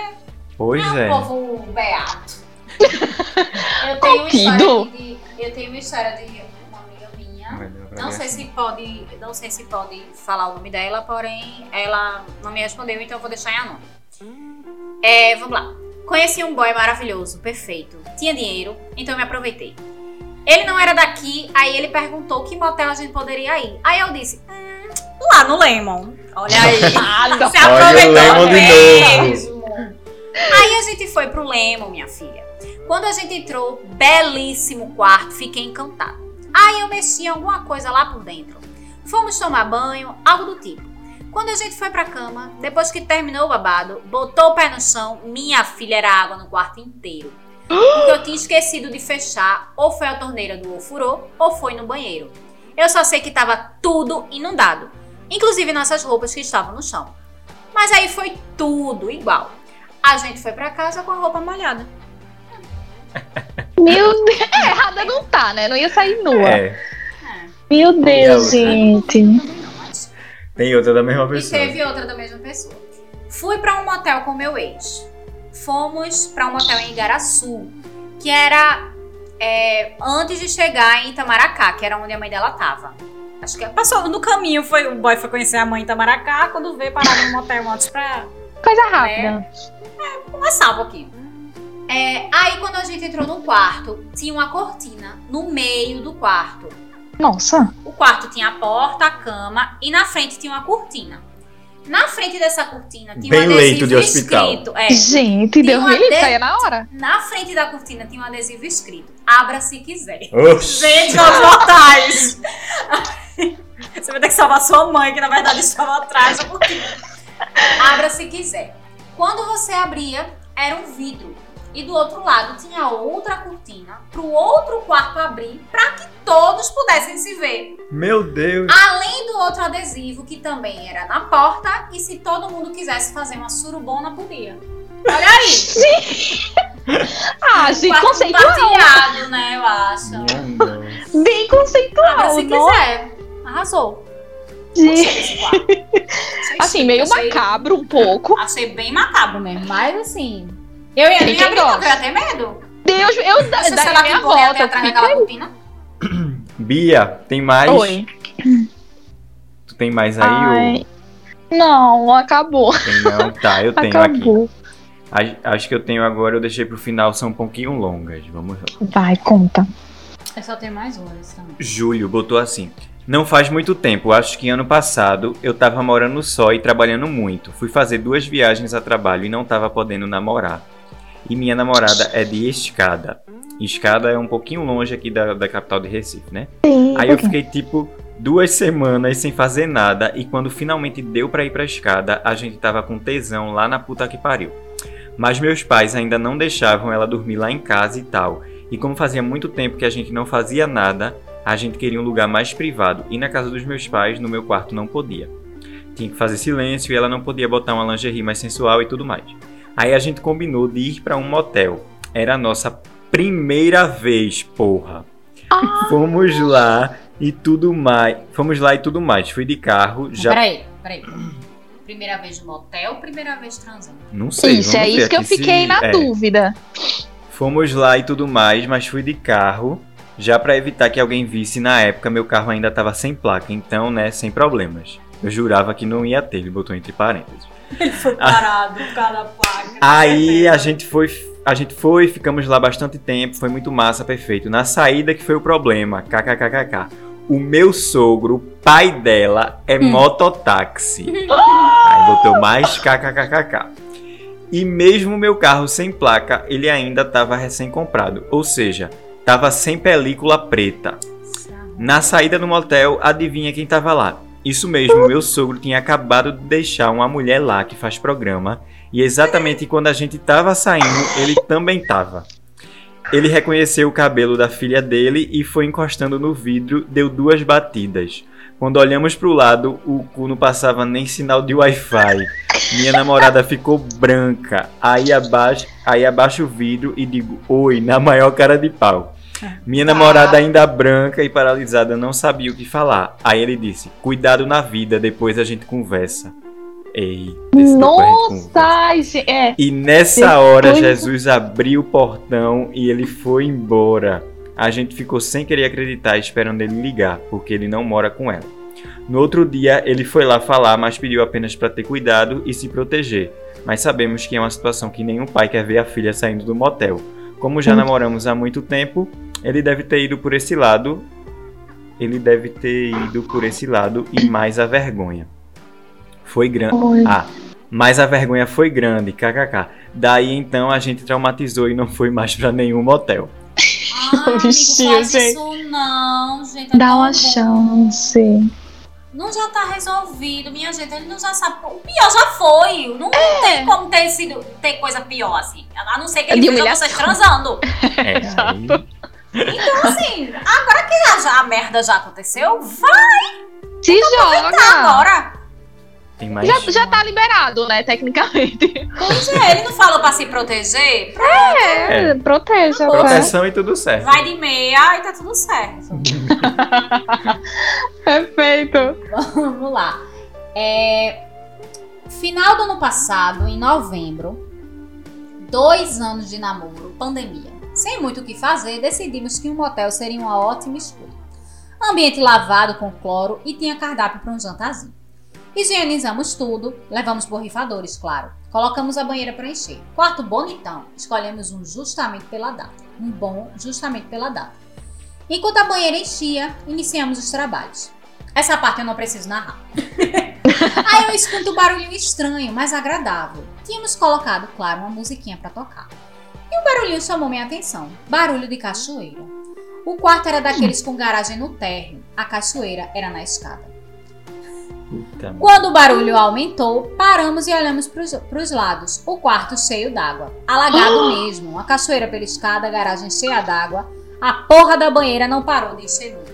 Pois é é. um povo beato. eu tenho uma história Cupido. de, de- Eu tenho uma história de uma amiga minha. Não sei aqui. se pode. Não sei se pode falar o nome dela, porém ela não me respondeu, então eu vou deixar em anônimo. É, vamos lá. Conheci um boy maravilhoso, perfeito. Tinha dinheiro, então eu me aproveitei. Ele não era daqui, aí ele perguntou que motel a gente poderia ir. Aí eu disse, hum, lá no Lemon. Olha aí. Se Olha o aproveitou Lemon de mesmo. Aí a gente foi pro Lemon, minha filha. Quando a gente entrou, belíssimo quarto, fiquei encantada. Aí eu mexi em alguma coisa lá por dentro. Fomos tomar banho, algo do tipo. Quando a gente foi pra cama, depois que terminou o babado, botou o pé no chão, minha filha era água no quarto inteiro. Porque eu tinha esquecido de fechar, ou foi a torneira do ofurô, ou foi no banheiro. Eu só sei que tava tudo inundado, inclusive nossas roupas que estavam no chão. Mas aí foi tudo igual. A gente foi pra casa com a roupa molhada. Meu Deus. É, errada não tá, né? Não ia sair nua. É, Meu E Deus, outra? gente. tem outra da mesma E pessoa. teve outra da mesma pessoa. Fui pra um motel com meu ex. Fomos pra um motel em Igaraçu, que era é, antes de chegar em Itamaracá, que era onde a mãe dela tava. Acho que passou no caminho, foi o boy foi conhecer a mãe em Itamaracá, quando veio parar no motel antes pra Coisa rápida. Começar um pouquinho. É, aí quando a gente entrou no quarto, tinha uma cortina no meio do quarto. Nossa. O quarto tinha a porta, a cama e na frente tinha uma cortina. Na frente dessa cortina tinha Bem um adesivo leito de hospital. escrito. É, Gente, Deus uma me livre, saia na hora. na frente da cortina tinha um adesivo escrito: Abra se quiser. Oxi. Gente, os mortais! Você vai ter que salvar sua mãe, que na verdade estava atrás da cortina. Abra se quiser. Quando você abria, era um vidro. E do outro lado tinha outra cortina pro outro quarto abrir para que todos pudessem se ver. Meu Deus. Além do outro adesivo que também era na porta e se todo mundo quisesse fazer uma surubona podia. Olha aí. Ah, gente, conceitual. compartilhado, né, eu acho. Bem conceitual. se quiser. Arrasou. Gente. Assim, meio macabro um pouco. Achei bem macabro mesmo, mas assim. Eu ia nem abrir, eu ia ter medo. Deus, eu da, daria minha que correr até volta. Bia, tem mais? Oi. Tu tem mais aí? Ai. Não, acabou. Ou tem não? Tá, eu tenho aqui. Acabou. A- Acho que eu tenho agora, eu deixei pro final, são um pouquinho longas. Vamos lá. Vai, conta. Eu só tenho mais horas também. Júlio botou assim. Não faz muito tempo, acho que ano passado eu tava morando só e trabalhando muito. Fui fazer duas viagens a trabalho e não tava podendo namorar. E minha namorada é de Escada. Escada é um pouquinho longe aqui da, da capital de Recife, né? Sim, Aí eu fiquei tipo duas semanas sem fazer nada e quando finalmente deu pra ir pra escada, a gente tava com tesão lá na puta que pariu. Mas meus pais ainda não deixavam ela dormir lá em casa e tal. E como fazia muito tempo que a gente não fazia nada, a gente queria um lugar mais privado e na casa dos meus pais, no meu quarto não podia. Tinha que fazer silêncio e ela não podia botar uma lingerie mais sensual e tudo mais. Aí a gente combinou de ir pra um motel. Era a nossa primeira vez, porra. Fomos lá e tudo mais. Fomos lá e tudo mais. Fui de carro, já. Peraí, peraí. Primeira vez no motel, primeira vez transando. Não sei. Isso, é isso que eu aqui se- fiquei na é. dúvida. Fomos lá e tudo mais, mas fui de carro, já pra evitar que alguém visse. Na época, meu carro ainda tava sem placa, então, né, sem problemas. Eu jurava que não ia ter, ele botou entre parênteses. Ele foi parado por causa da placa. Aí a gente foi, a gente foi, ficamos lá bastante tempo, foi muito massa, perfeito. Na saída que foi o problema, kkkk. O meu sogro, pai dela, é mototáxi. Aí botou mais kkkk. E mesmo o meu carro sem placa, ele ainda estava recém-comprado. Ou seja, tava sem película preta. Na saída do motel, adivinha quem tava lá? Isso mesmo, meu sogro tinha acabado de deixar uma mulher lá que faz programa. E exatamente quando a gente tava saindo, ele também tava. Ele reconheceu o cabelo da filha dele e foi encostando no vidro, deu duas batidas. Quando olhamos pro lado, o cu não passava nem sinal de Wi-Fi. Minha namorada ficou branca. Aí abaixo, aí abaixo o vidro e digo oi na maior cara de pau. Minha namorada ainda branca e paralisada não sabia o que falar. Aí ele disse: "Cuidado na vida, depois a gente conversa". Eita, gente conversa. Nossa, gente, é. E nessa hora Jesus abriu o portão e ele foi embora. A gente ficou sem querer acreditar, esperando ele ligar, porque ele não mora com ela. No outro dia, ele foi lá falar, mas pediu apenas para ter cuidado e se proteger. Mas sabemos que é uma situação que nenhum pai quer ver a filha saindo do motel. Como já Hum. namoramos há muito tempo, ele deve ter ido por esse lado. Ele deve ter ido por esse lado e mais a vergonha. Foi grande. Ah, mas a vergonha foi grande, kkk. Daí então a gente traumatizou e não foi mais pra nenhum motel. Ai, Bichinho, não faz gente. isso não, gente. é Dá uma bom. chance. Não já tá resolvido, minha gente. Ele não já sabe. O pior já foi. Não É. tem como ter sido ter coisa pior assim. A não ser que ele De veja vocês transando. É, aí, Então, assim, agora que a, já- a merda já aconteceu, vai Se joga. agora. Tem mais. Já, já tá liberado, né, tecnicamente. Pois é, ele não falou pra se proteger? É, É. proteja. Proteção e tudo certo. Vai de meia e tá tudo certo. Perfeito. Vamos lá. É, final do ano passado, em novembro, dois anos de namoro, pandemia. Sem muito o que fazer, decidimos que um motel seria uma ótima escolha. Ambiente lavado com cloro e tinha cardápio para um jantarzinho. Higienizamos tudo, levamos borrifadores, claro. Colocamos a banheira para encher. Quarto bonitão, escolhemos um justamente pela data. Um bom justamente pela data. Enquanto a banheira enchia, iniciamos os trabalhos. Essa parte eu não preciso narrar. Aí eu escuto um barulhinho estranho, mas agradável. Tínhamos colocado, claro, uma musiquinha pra tocar. E um barulhinho chamou minha atenção. Barulho de cachoeira. O quarto era daqueles com garagem no térreo. A cachoeira era na escada. Quando o barulho aumentou, paramos e olhamos para os lados. O quarto cheio d'água. Alagado mesmo. A cachoeira pela escada, a garagem cheia d'água. A porra da banheira não parou de encher nunca.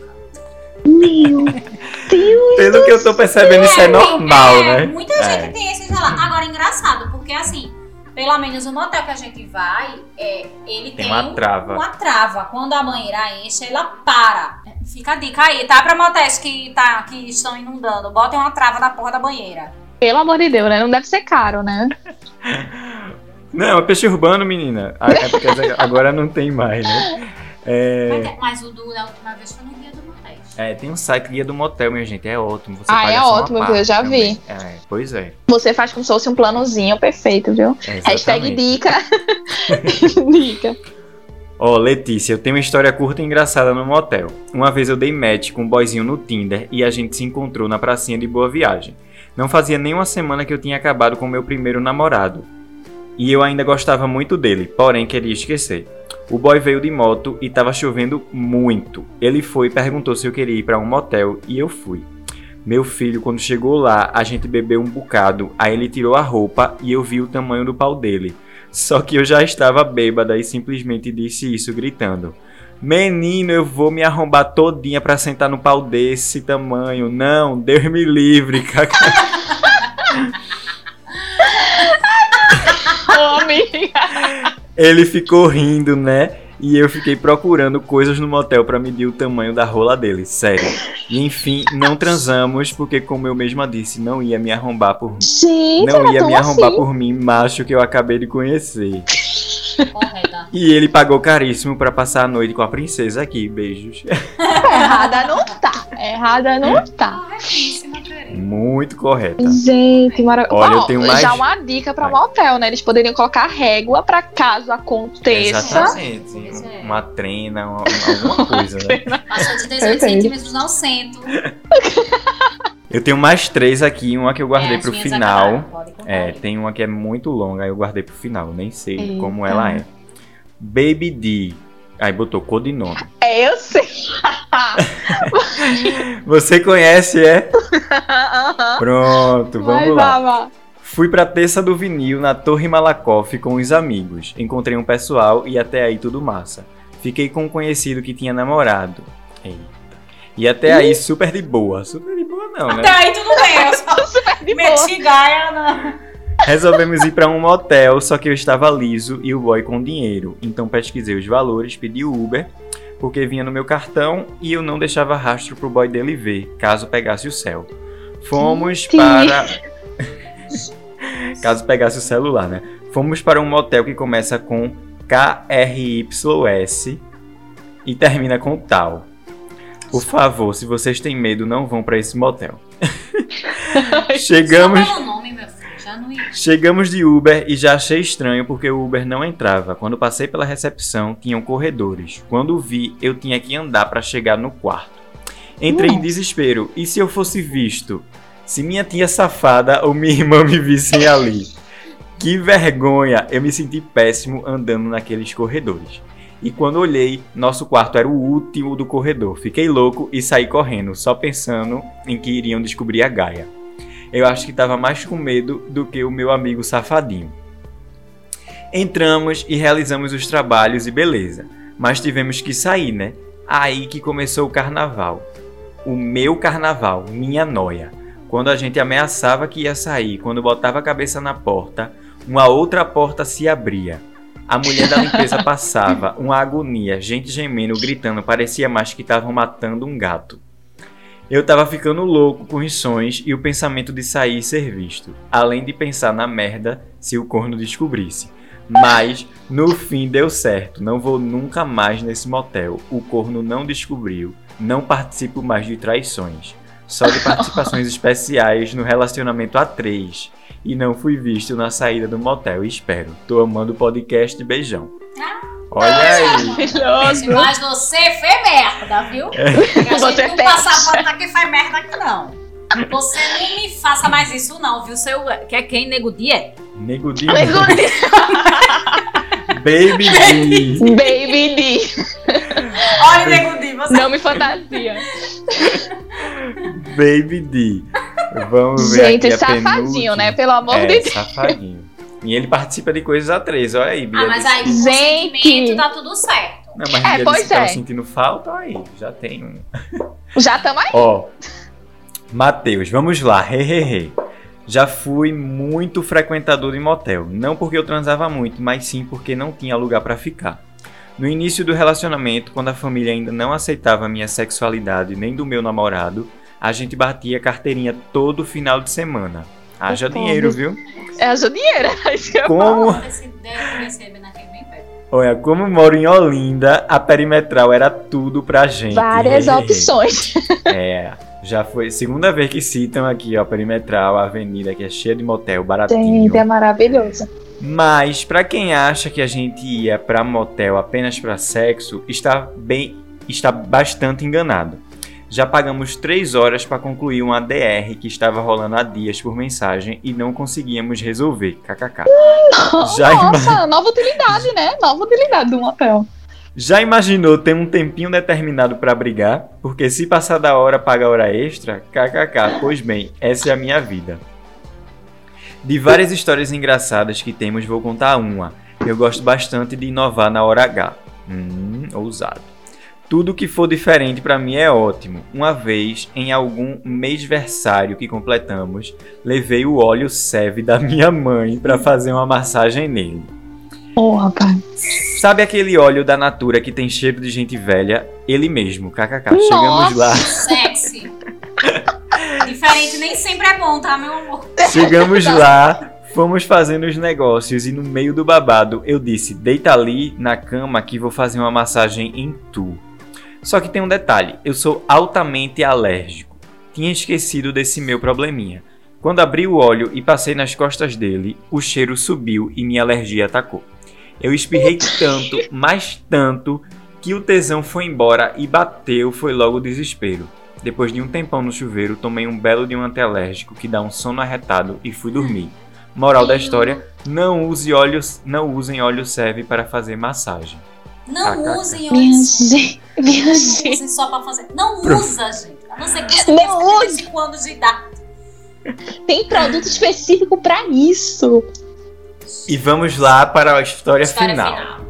Meu Deus. Pelo que eu tô percebendo, isso é normal, É, né? Muita É. gente tem esse relato. Agora, engraçado, porque assim, pelo menos o motel que a gente vai, é, ele tem, Tem uma um- trava. uma trava. Quando a banheira enche, ela para. Fica a dica aí, tá? Pra motéis que, tá, que estão inundando. Botem uma trava na porra da banheira. Pelo amor de Deus, né? Não deve ser caro, né? Não, é peixe urbano, menina. Ah, é porque agora não tem mais, né? É, Mas, mas o do da última vez foi no dia do motéis. É, tem um site Guia do Motel, minha gente. É ótimo. Você Ah, é ótimo, parte eu já também. vi. É, pois é. Você faz como se fosse um planozinho perfeito, viu? é Hashtag dica. dica. Ó, Letícia, eu tenho uma história curta e engraçada no motel. Uma vez eu dei match com um boyzinho no Tinder e a gente se encontrou na pracinha de Boa Viagem. Não fazia nem uma semana que eu tinha acabado com meu primeiro namorado. E eu ainda gostava muito dele, porém queria esquecer. O boy veio de moto e tava chovendo muito. Ele foi e perguntou se eu queria ir pra um motel e eu fui. Meu filho, quando chegou lá, a gente bebeu um bocado, aí ele tirou a roupa e eu vi o tamanho do pau dele. Só que eu já estava bêbada e simplesmente disse isso gritando. Menino, eu vou me arrombar todinha pra sentar no pau desse tamanho. Não, Deus me livre. caca. Amiga. Ele ficou rindo, né? E eu fiquei procurando coisas no motel pra medir o tamanho da rola dele, sério. E enfim, não transamos porque, como eu mesma disse, não ia me arrombar por mim. Gente, Não ia me arrombar assim. por mim, macho que eu acabei de conhecer. Correta. E ele pagou caríssimo pra passar a noite com a princesa aqui. Beijos. Errada não tá. Errada não tá. Muito correta. Gente, maravilhoso. Olha, eu tenho mais- Já uma dica pra Vai. motel, né? Eles poderiam colocar régua pra caso aconteça. Exatamente. É. Uma trena, uma- alguma coisa, né? Passou de 18 Perfeito. centímetros, não sento. Eu tenho mais três aqui, uma que eu guardei É, pro final. acabaram, É, tem uma que é muito longa, aí eu guardei pro final, nem sei Eita. como ela é. Baby D. Aí botou codinome. É, eu sei. Você conhece, é? Pronto, Vai, vamos lá. Fui pra terça do vinil na Torre Malakoff com os amigos. Encontrei um pessoal e até aí tudo massa. Fiquei com um conhecido que tinha namorado. Eita. E até aí super de boa. Super de boa não, né? Até aí tudo bem, eu só Super de boa. meti gaia na... Resolvemos ir pra um motel, só que eu estava liso e o boy com dinheiro. Então pesquisei os valores, pedi Uber, porque vinha no meu cartão e eu não deixava rastro pro boy dele ver, caso pegasse o céu. Fomos para. caso pegasse o celular, né? Fomos para um motel que começa com KRYS e termina com tal. Por favor, se vocês têm medo, não vão pra esse motel. Chegamos. Só pelo nome, Chegamos de Uber e já achei estranho porque o Uber não entrava. Quando passei pela recepção, tinham corredores. Quando vi, eu tinha que andar para chegar no quarto. Entrei em Nossa. desespero. E se eu fosse visto? Se minha tia safada ou minha irmã me vissem ali? Que vergonha! Eu me senti péssimo andando naqueles corredores. E quando olhei, nosso quarto era o último do corredor. Fiquei louco e saí correndo, só pensando em que iriam descobrir a Gaia. Eu acho que estava mais com medo do que o meu amigo safadinho. Entramos e realizamos os trabalhos e beleza. Mas tivemos que sair, né? Aí que começou o carnaval. O meu carnaval, minha noia. Quando a gente ameaçava que ia sair, quando botava a cabeça na porta, uma outra porta se abria. A mulher da limpeza passava, uma agonia, gente gemendo, gritando, parecia mais que estavam matando um gato. Eu tava ficando louco com os sonhos e o pensamento de sair e ser visto, além de pensar na merda se o corno descobrisse. Mas no fim deu certo, não vou nunca mais nesse motel. O corno não descobriu, não participo mais de traições. Só de participações especiais no relacionamento a três. E não fui visto na saída do motel, espero. Tô amando o podcast, beijão. Olha aí. Maravilhoso. Mas você foi merda, viu? É. A Você gente não fez. passa pano aqui foi merda aqui, não. Você não me faça mais isso, não, viu? Seu... Que é quem, Nego Dia? Nego de Nego Baby D. Baby D. Olha, Nego Dia, você... Não me fantasia. Baby D. Vamos ver Gente, aqui safadinho, penúltima. né? Pelo amor é, de Deus. safadinho. E ele participa de coisas a três, olha aí, Bia. Ah, mas aí Gente. tá tudo certo. Não, mas É, Bia pois disse que tava é. sentindo falta, olha aí, já tem um. Já estamos aí. Ó, Matheus, vamos lá, hehehe. Já fui muito frequentador de motel, não porque eu transava muito, mas sim porque não tinha lugar pra ficar. No início do relacionamento, quando a família ainda não aceitava a minha sexualidade nem do meu namorado, a gente batia carteirinha todo final de semana. Haja dinheiro, viu? É a Judieira. Isso que eu Como, olha, como moro em Olinda, a perimetral era tudo pra gente. Várias Hehehe. opções. É, já foi segunda vez que citam aqui, ó, Perimetral, a avenida que é cheia de motel, baratinho. Gente, é maravilhoso. Mas pra quem acha que a gente ia pra motel apenas pra sexo, está bem, está bastante enganado. Já pagamos 3 horas pra concluir um ADR que estava rolando há dias por mensagem e não conseguíamos resolver. KKK. Já ima- Nossa, nova utilidade, né? Nova utilidade do motel. Já imaginou ter um tempinho determinado pra brigar? Porque se passar da hora paga hora extra? KKK. Pois bem, essa é a minha vida. De várias histórias engraçadas que temos, vou contar uma. Eu gosto bastante de inovar na hora H. Hum, ousado. Tudo que for diferente pra mim é ótimo. Uma vez, em algum mêsversário que completamos, levei o óleo Seve da minha mãe pra fazer uma massagem nele. Ô, rapaz. Sabe aquele óleo da Natura que tem cheiro de gente velha? Ele mesmo, kkk. Chegamos lá, Sexy. Diferente nem sempre é bom, tá, meu amor? chegamos lá, fomos fazendo os negócios e no meio do babado eu disse: "Deita ali na cama que vou fazer uma massagem em tu". Só que tem um detalhe, eu sou altamente alérgico. tinha esquecido desse meu probleminha. Quando abri o óleo e passei nas costas dele, o cheiro subiu e minha alergia atacou. Eu espirrei tanto, mas tanto, que o tesão foi embora e bateu foi logo o desespero. Depois de um tempão no chuveiro, tomei um belo de um antialérgico que dá um sono arretado e fui dormir. Moral da história: não use óleos, não usem óleo serve para fazer massagem. Não KKK. usem minha Não gente. usem só pra fazer. Não Pro- usa, gente. A não ser que você Não tenha 75 anos de idade. Tem produto específico pra isso. E vamos lá para a história, História final. final.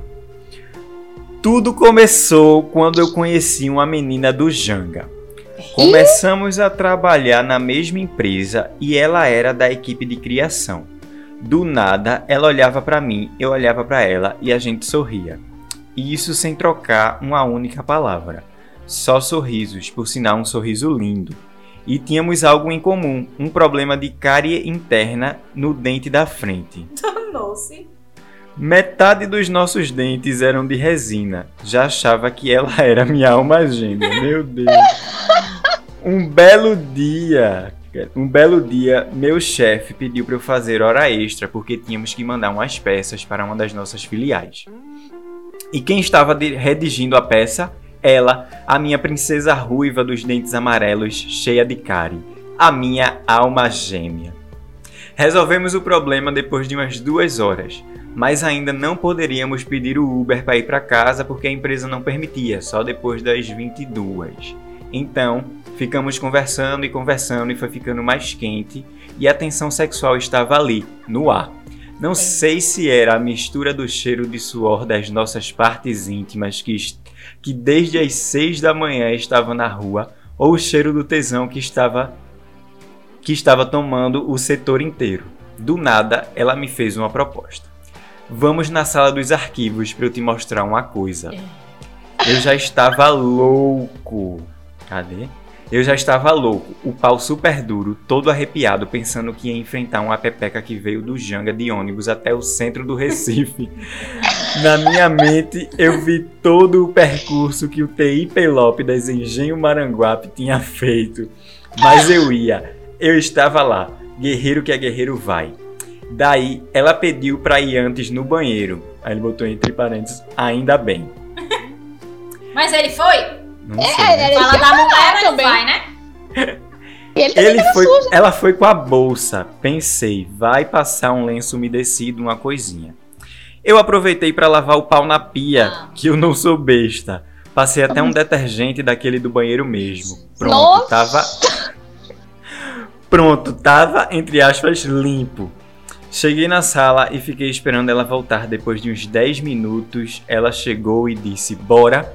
Tudo começou quando eu conheci uma menina do Janga. Começamos a trabalhar na mesma empresa e ela era da equipe de criação. Do nada, ela olhava pra mim, eu olhava pra ela e a gente sorria. E isso sem trocar uma única palavra. Só sorrisos, por sinal um sorriso lindo. E tínhamos algo em comum, um problema de cárie interna no dente da frente. Danou-se. Metade dos nossos dentes eram de resina. Já achava que ela era minha alma gêmea. Meu Deus. Um belo dia, um belo dia, meu chefe pediu para eu fazer hora extra porque tínhamos que mandar umas peças para uma das nossas filiais. E quem estava redigindo a peça? Ela, a minha princesa ruiva dos dentes amarelos, cheia de cárie, a minha alma gêmea. Resolvemos o problema depois de umas duas horas mas ainda não poderíamos pedir o Uber para ir para casa porque a empresa não permitia, só depois das 22. Então, ficamos conversando e conversando e foi ficando mais quente e a tensão sexual estava ali, no ar. Não sei se era a mistura do cheiro de suor das nossas partes íntimas que, que desde as 6 da manhã estava na rua ou o cheiro do tesão que estava que estava tomando o setor inteiro. Do nada, ela me fez uma proposta. Vamos na sala dos arquivos para eu te mostrar uma coisa. Eu já estava louco. Cadê? Eu já estava louco, o pau super duro, todo arrepiado, pensando que ia enfrentar uma pepeca que veio do Janga de ônibus até o centro do Recife. Na minha mente, eu vi todo o percurso que o TI Pelópidas Engenho Maranguape tinha feito. Mas eu ia, eu estava lá, guerreiro que é guerreiro vai. Daí, ela pediu pra ir antes no banheiro. Aí ele botou entre parênteses, ainda bem. Mas ele foi? Não É, sei, né? era isso Fala da mulher, também. vai, né? Ele Ele tava foi, sujo. ela foi com a bolsa. Pensei, vai passar um lenço umedecido, uma coisinha. Eu aproveitei pra lavar o pau na pia, Ah. que eu não sou besta. Passei até um detergente daquele do banheiro mesmo. Pronto, Nossa! tava. Pronto, tava, entre aspas, limpo. Cheguei na sala e fiquei esperando ela voltar. Depois de uns 10 minutos, ela chegou e disse: Bora.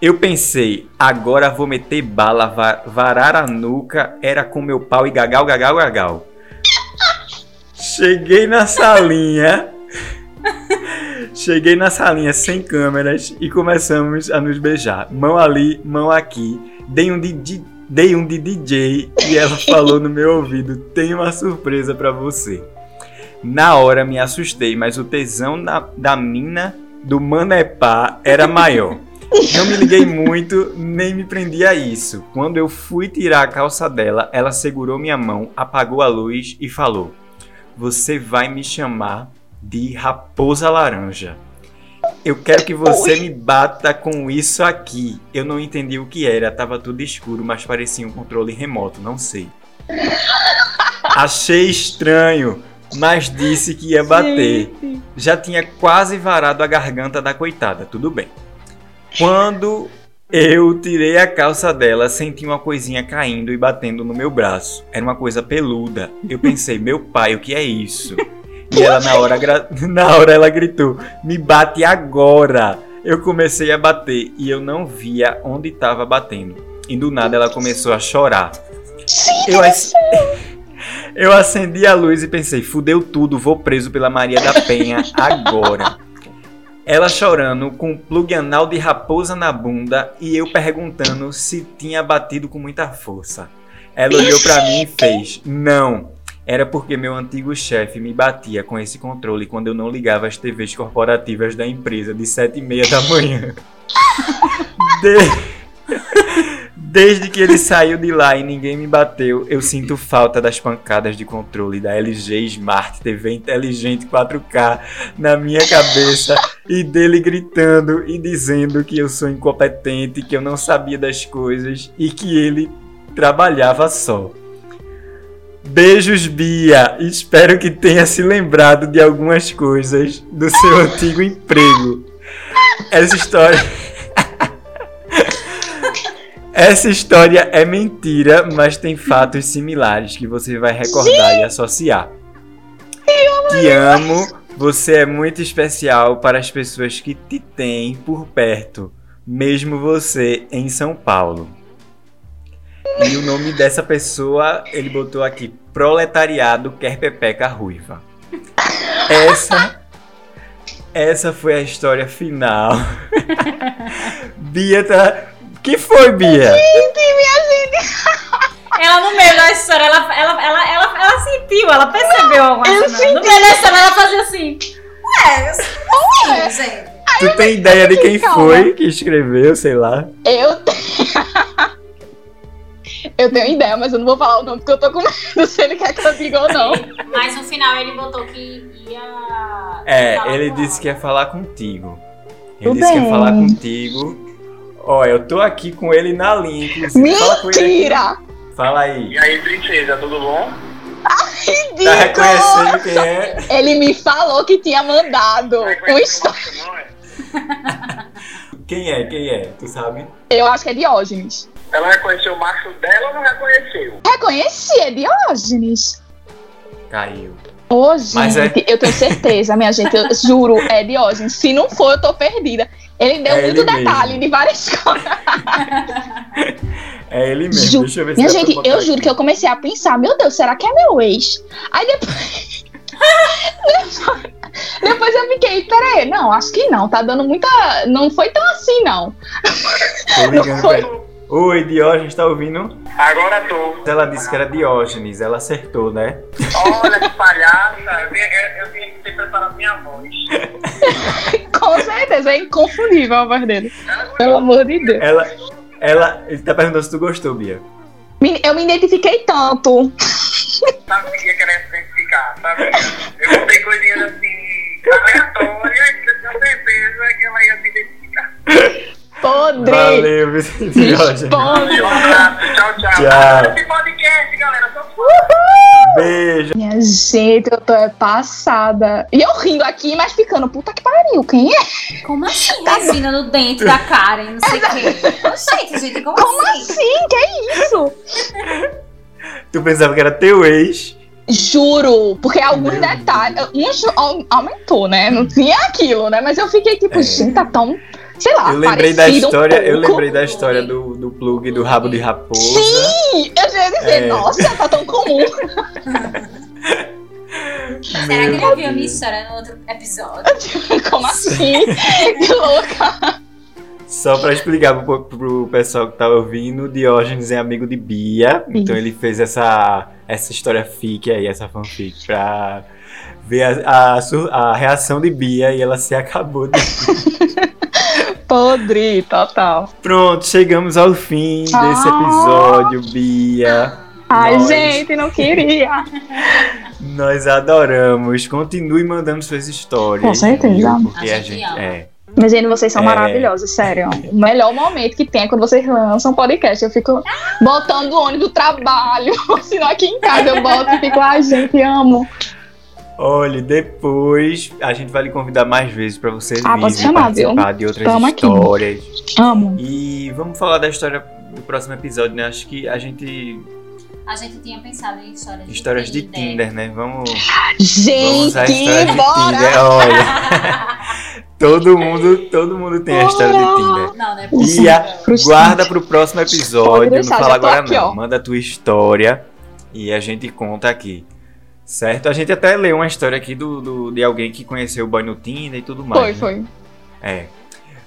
Eu pensei, agora vou meter bala, va- varar a nuca, era com meu pau e gagal, gagal, gagal. Cheguei na salinha. Cheguei na salinha sem câmeras e começamos a nos beijar. Mão ali, mão aqui. Dei um de, de- dei um de DJ e ela falou no meu ouvido: Tem uma surpresa pra você. Na hora me assustei, mas o tesão da, da mina do Manepá era maior. Não me liguei muito, nem me prendi a isso. Quando eu fui tirar a calça dela, ela segurou minha mão, apagou a luz e falou: Você vai me chamar de Raposa Laranja. Eu quero que você me bata com isso aqui. Eu não entendi o que era, tava tudo escuro, mas parecia um controle remoto, não sei. Achei estranho, mas disse que ia bater. Já tinha quase varado a garganta da coitada, tudo bem. Quando eu tirei a calça dela, senti uma coisinha caindo e batendo no meu braço. Era uma coisa peluda. Eu pensei, meu pai, o que é isso? E ela na hora, na hora ela gritou, me bate agora. Eu comecei a bater e eu não via onde estava batendo. E do nada ela começou a chorar. Eu, ac- eu acendi a luz e pensei, fudeu tudo, vou preso pela Maria da Penha agora. Ela chorando, com um plug anal de raposa na bunda e eu perguntando se tinha batido com muita força. Ela olhou pra mim e fez: Não. Era porque meu antigo chefe me batia com esse controle quando eu não ligava as TVs corporativas da empresa de sete e meia da manhã. De- Desde que ele saiu de lá e ninguém me bateu, eu sinto falta das pancadas de controle da LG Smart TV inteligente 4K na minha cabeça e dele gritando e dizendo que eu sou incompetente, que eu não sabia das coisas e que ele trabalhava só. Beijos, Bia. Espero que tenha se lembrado de algumas coisas do seu antigo emprego. Essa história. Essa história é mentira, mas tem fatos similares que você vai recordar e associar. Te amo, você é muito especial para as pessoas que te têm por perto, mesmo você em São Paulo. E o nome dessa pessoa, ele botou aqui: Proletariado quer Pepeca Ruiva. Essa. Essa foi a história final. Bia tá. Que foi, Bia? Ela no meio da história, ela, ela, ela, ela, ela sentiu, ela percebeu alguma eu coisa. senti. No meio da história, ela fazia assim. Ué, eu Ué. sei, gente. Tu tem ideia de quem calma. foi que escreveu, sei lá? Eu tenho. eu tenho ideia, mas eu não vou falar o nome porque eu tô com medo se ele quer que eu diga ou não. Mas no final ele botou que ia. É, ele disse que ia falar contigo. Ele Tudo disse que ia falar contigo. Ó, eu tô aqui com ele na linha, inclusive. Fala com ele aqui. Mentira! Fala aí. E aí, princesa, tudo bom? Ridículo! Tá reconhecendo quem é? Ele me falou que tinha mandado um história. você, não é? Quem é? Quem é? Tu sabe? Eu acho que é Diógenes. Ela reconheceu o macho dela ou não reconheceu? Reconheci, é Diógenes. Caiu. Ô, Mas gente, eu tenho certeza, minha gente, eu juro, é Diógenes. Se não for, eu tô perdida. Ele deu É muito ele mesmo. detalhe de várias coisas. É ele mesmo. Ju- Deixa eu ver se Minha gente, eu aqui. juro que eu comecei a pensar, meu Deus, será que é meu ex? Aí depois. depois, eu fiquei, peraí, não, acho que não, tá dando muita. Não foi tão assim, não. Tô ligando foi. pra ele. Oi, Diógenes, tá ouvindo? Agora tô. Ela disse que era Diógenes, ela acertou, né? Olha que palhaça. Eu tinha- Eu, eu tinha que ter preparado minha voz. Com certeza, é inconfundível a voz dele. Pelo amor de Deus. Ela. Ela. Ele tá perguntando se tu gostou, Bia. Me- Eu me identifiquei tanto. sabia que ela ia se identificar, sabia? Eu botei coisinhas assim, aleatórias, que eu tinha certeza que ela ia se identificar. Podre. Valeu, abraço, tchau, tchau. Tchau. Esse podcast, galera, Beijo. Minha gente, eu tô é passada. E eu rindo aqui, mas ficando, puta que pariu, quem é? Como assim? Tá resina no dente da Karen, não sei o quê. Gente, gente, como, Como assim? assim? Que é isso? Tu pensava que era teu ex. Juro, porque alguns detalhes. Au- aumentou, né? Não tinha aquilo, né? Mas eu fiquei tipo, É. gente, tá tão. Sei lá, Eu lembrei da parecido um história, eu lembrei da história do, do plug do rabo de raposa. Sim, eu já ia dizer, É. nossa, tá tão comum. Será que ele ouviu a minha história no outro episódio? Como assim? que louca. Só pra explicar pro, pro pessoal que tá ouvindo, Diógenes é amigo de Bia, então ele fez essa, essa história fic aí, essa fanfic, pra ver a, a, a reação de Bia e ela se acabou de. Podre, total. Pronto, chegamos ao fim desse Ah. episódio, Bia. Ai, Nós- gente, não queria. Nós adoramos. Continue mandando suas histórias. Com certeza. viu? Porque A a gente gente. ama. É. Mas, gente, vocês são É. maravilhosos, sério. O melhor momento que tem é quando vocês lançam podcast. Eu fico botando o ônibus do trabalho. Se não aqui em casa eu boto e fico, ai, gente, amo. Olha, depois a gente vai lhe convidar mais vezes pra você Ah, vir e chamar, viu? participar de outras Tamo aqui. histórias. Amo. E vamos falar da história do próximo episódio, né? Acho que a gente. A gente tinha pensado em histórias, Histórias de Tinder. Tinder, né? Vamos. Vamos Gente, usar a história de bora! Tinder. Olha. todo mundo, todo mundo tem a história de Tinder. Não, né? Bia, Frustrante. guarda pro próximo episódio. deixar, não fala agora aqui, não. ó. Manda a tua história e a gente conta aqui. Certo? A gente até leu uma história aqui do, do- de alguém que conheceu o boy no Tinder e tudo mais. Foi, né? foi. É.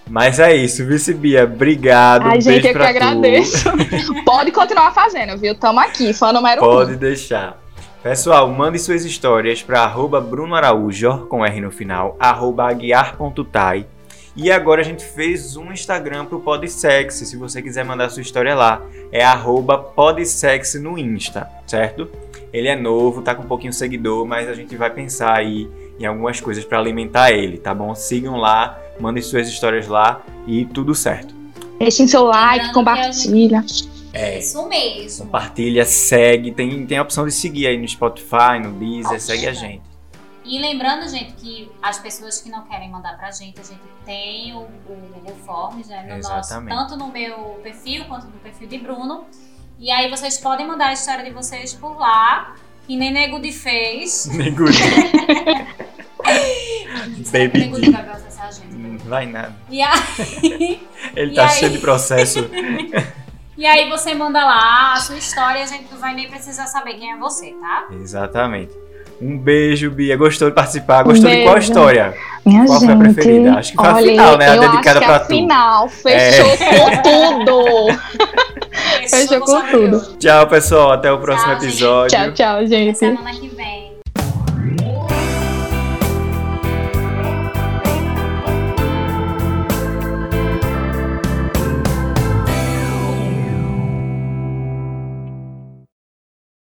Mas é isso, Vice Bia. Obrigado. Ai, um gente, eu que agradeço. Pode continuar fazendo, viu? Tamo aqui, fã número Pode um. deixar. Pessoal, mande suas histórias para arroba Bruno Araújo, com R no final, arroba aguiar.tai. E agora a gente fez um Instagram pro Podsex, se você quiser mandar sua história lá. É arroba Podsex no Insta, certo? Ele é novo, tá com um pouquinho seguidor, mas a gente vai pensar aí em algumas coisas para alimentar ele, tá bom? Sigam lá, mandem suas histórias lá e tudo certo. Deixem seu like, compartilha. É, Isso mesmo. compartilha, segue, tem, tem a opção de seguir aí no Spotify, no Deezer, segue a gente. E lembrando, gente, que as pessoas que não querem mandar pra gente, a gente tem o, o Google Forms, né? No nosso, Exatamente. tanto no meu perfil quanto no perfil de Bruno. E aí vocês podem mandar a história de vocês por lá. Que nem Nego de fez. Negudi. Baby de vai processar a gente. Não vai nada. E aí, Ele E tá aí? cheio de processo. e aí você manda lá a sua história e a gente não vai nem precisar saber quem é você, tá? Exatamente. Um beijo, Bia. Gostou de participar? Gostou Um de qual história? Minha Qual foi a gente. preferida? Acho que foi a olha, final, né? A dedicada acho que pra a tu. É. final fechou com tudo. Fechou com tudo. Tchau, pessoal. Até o próximo Tchau, gente. episódio. Tchau, tchau, Até gente. semana que vem.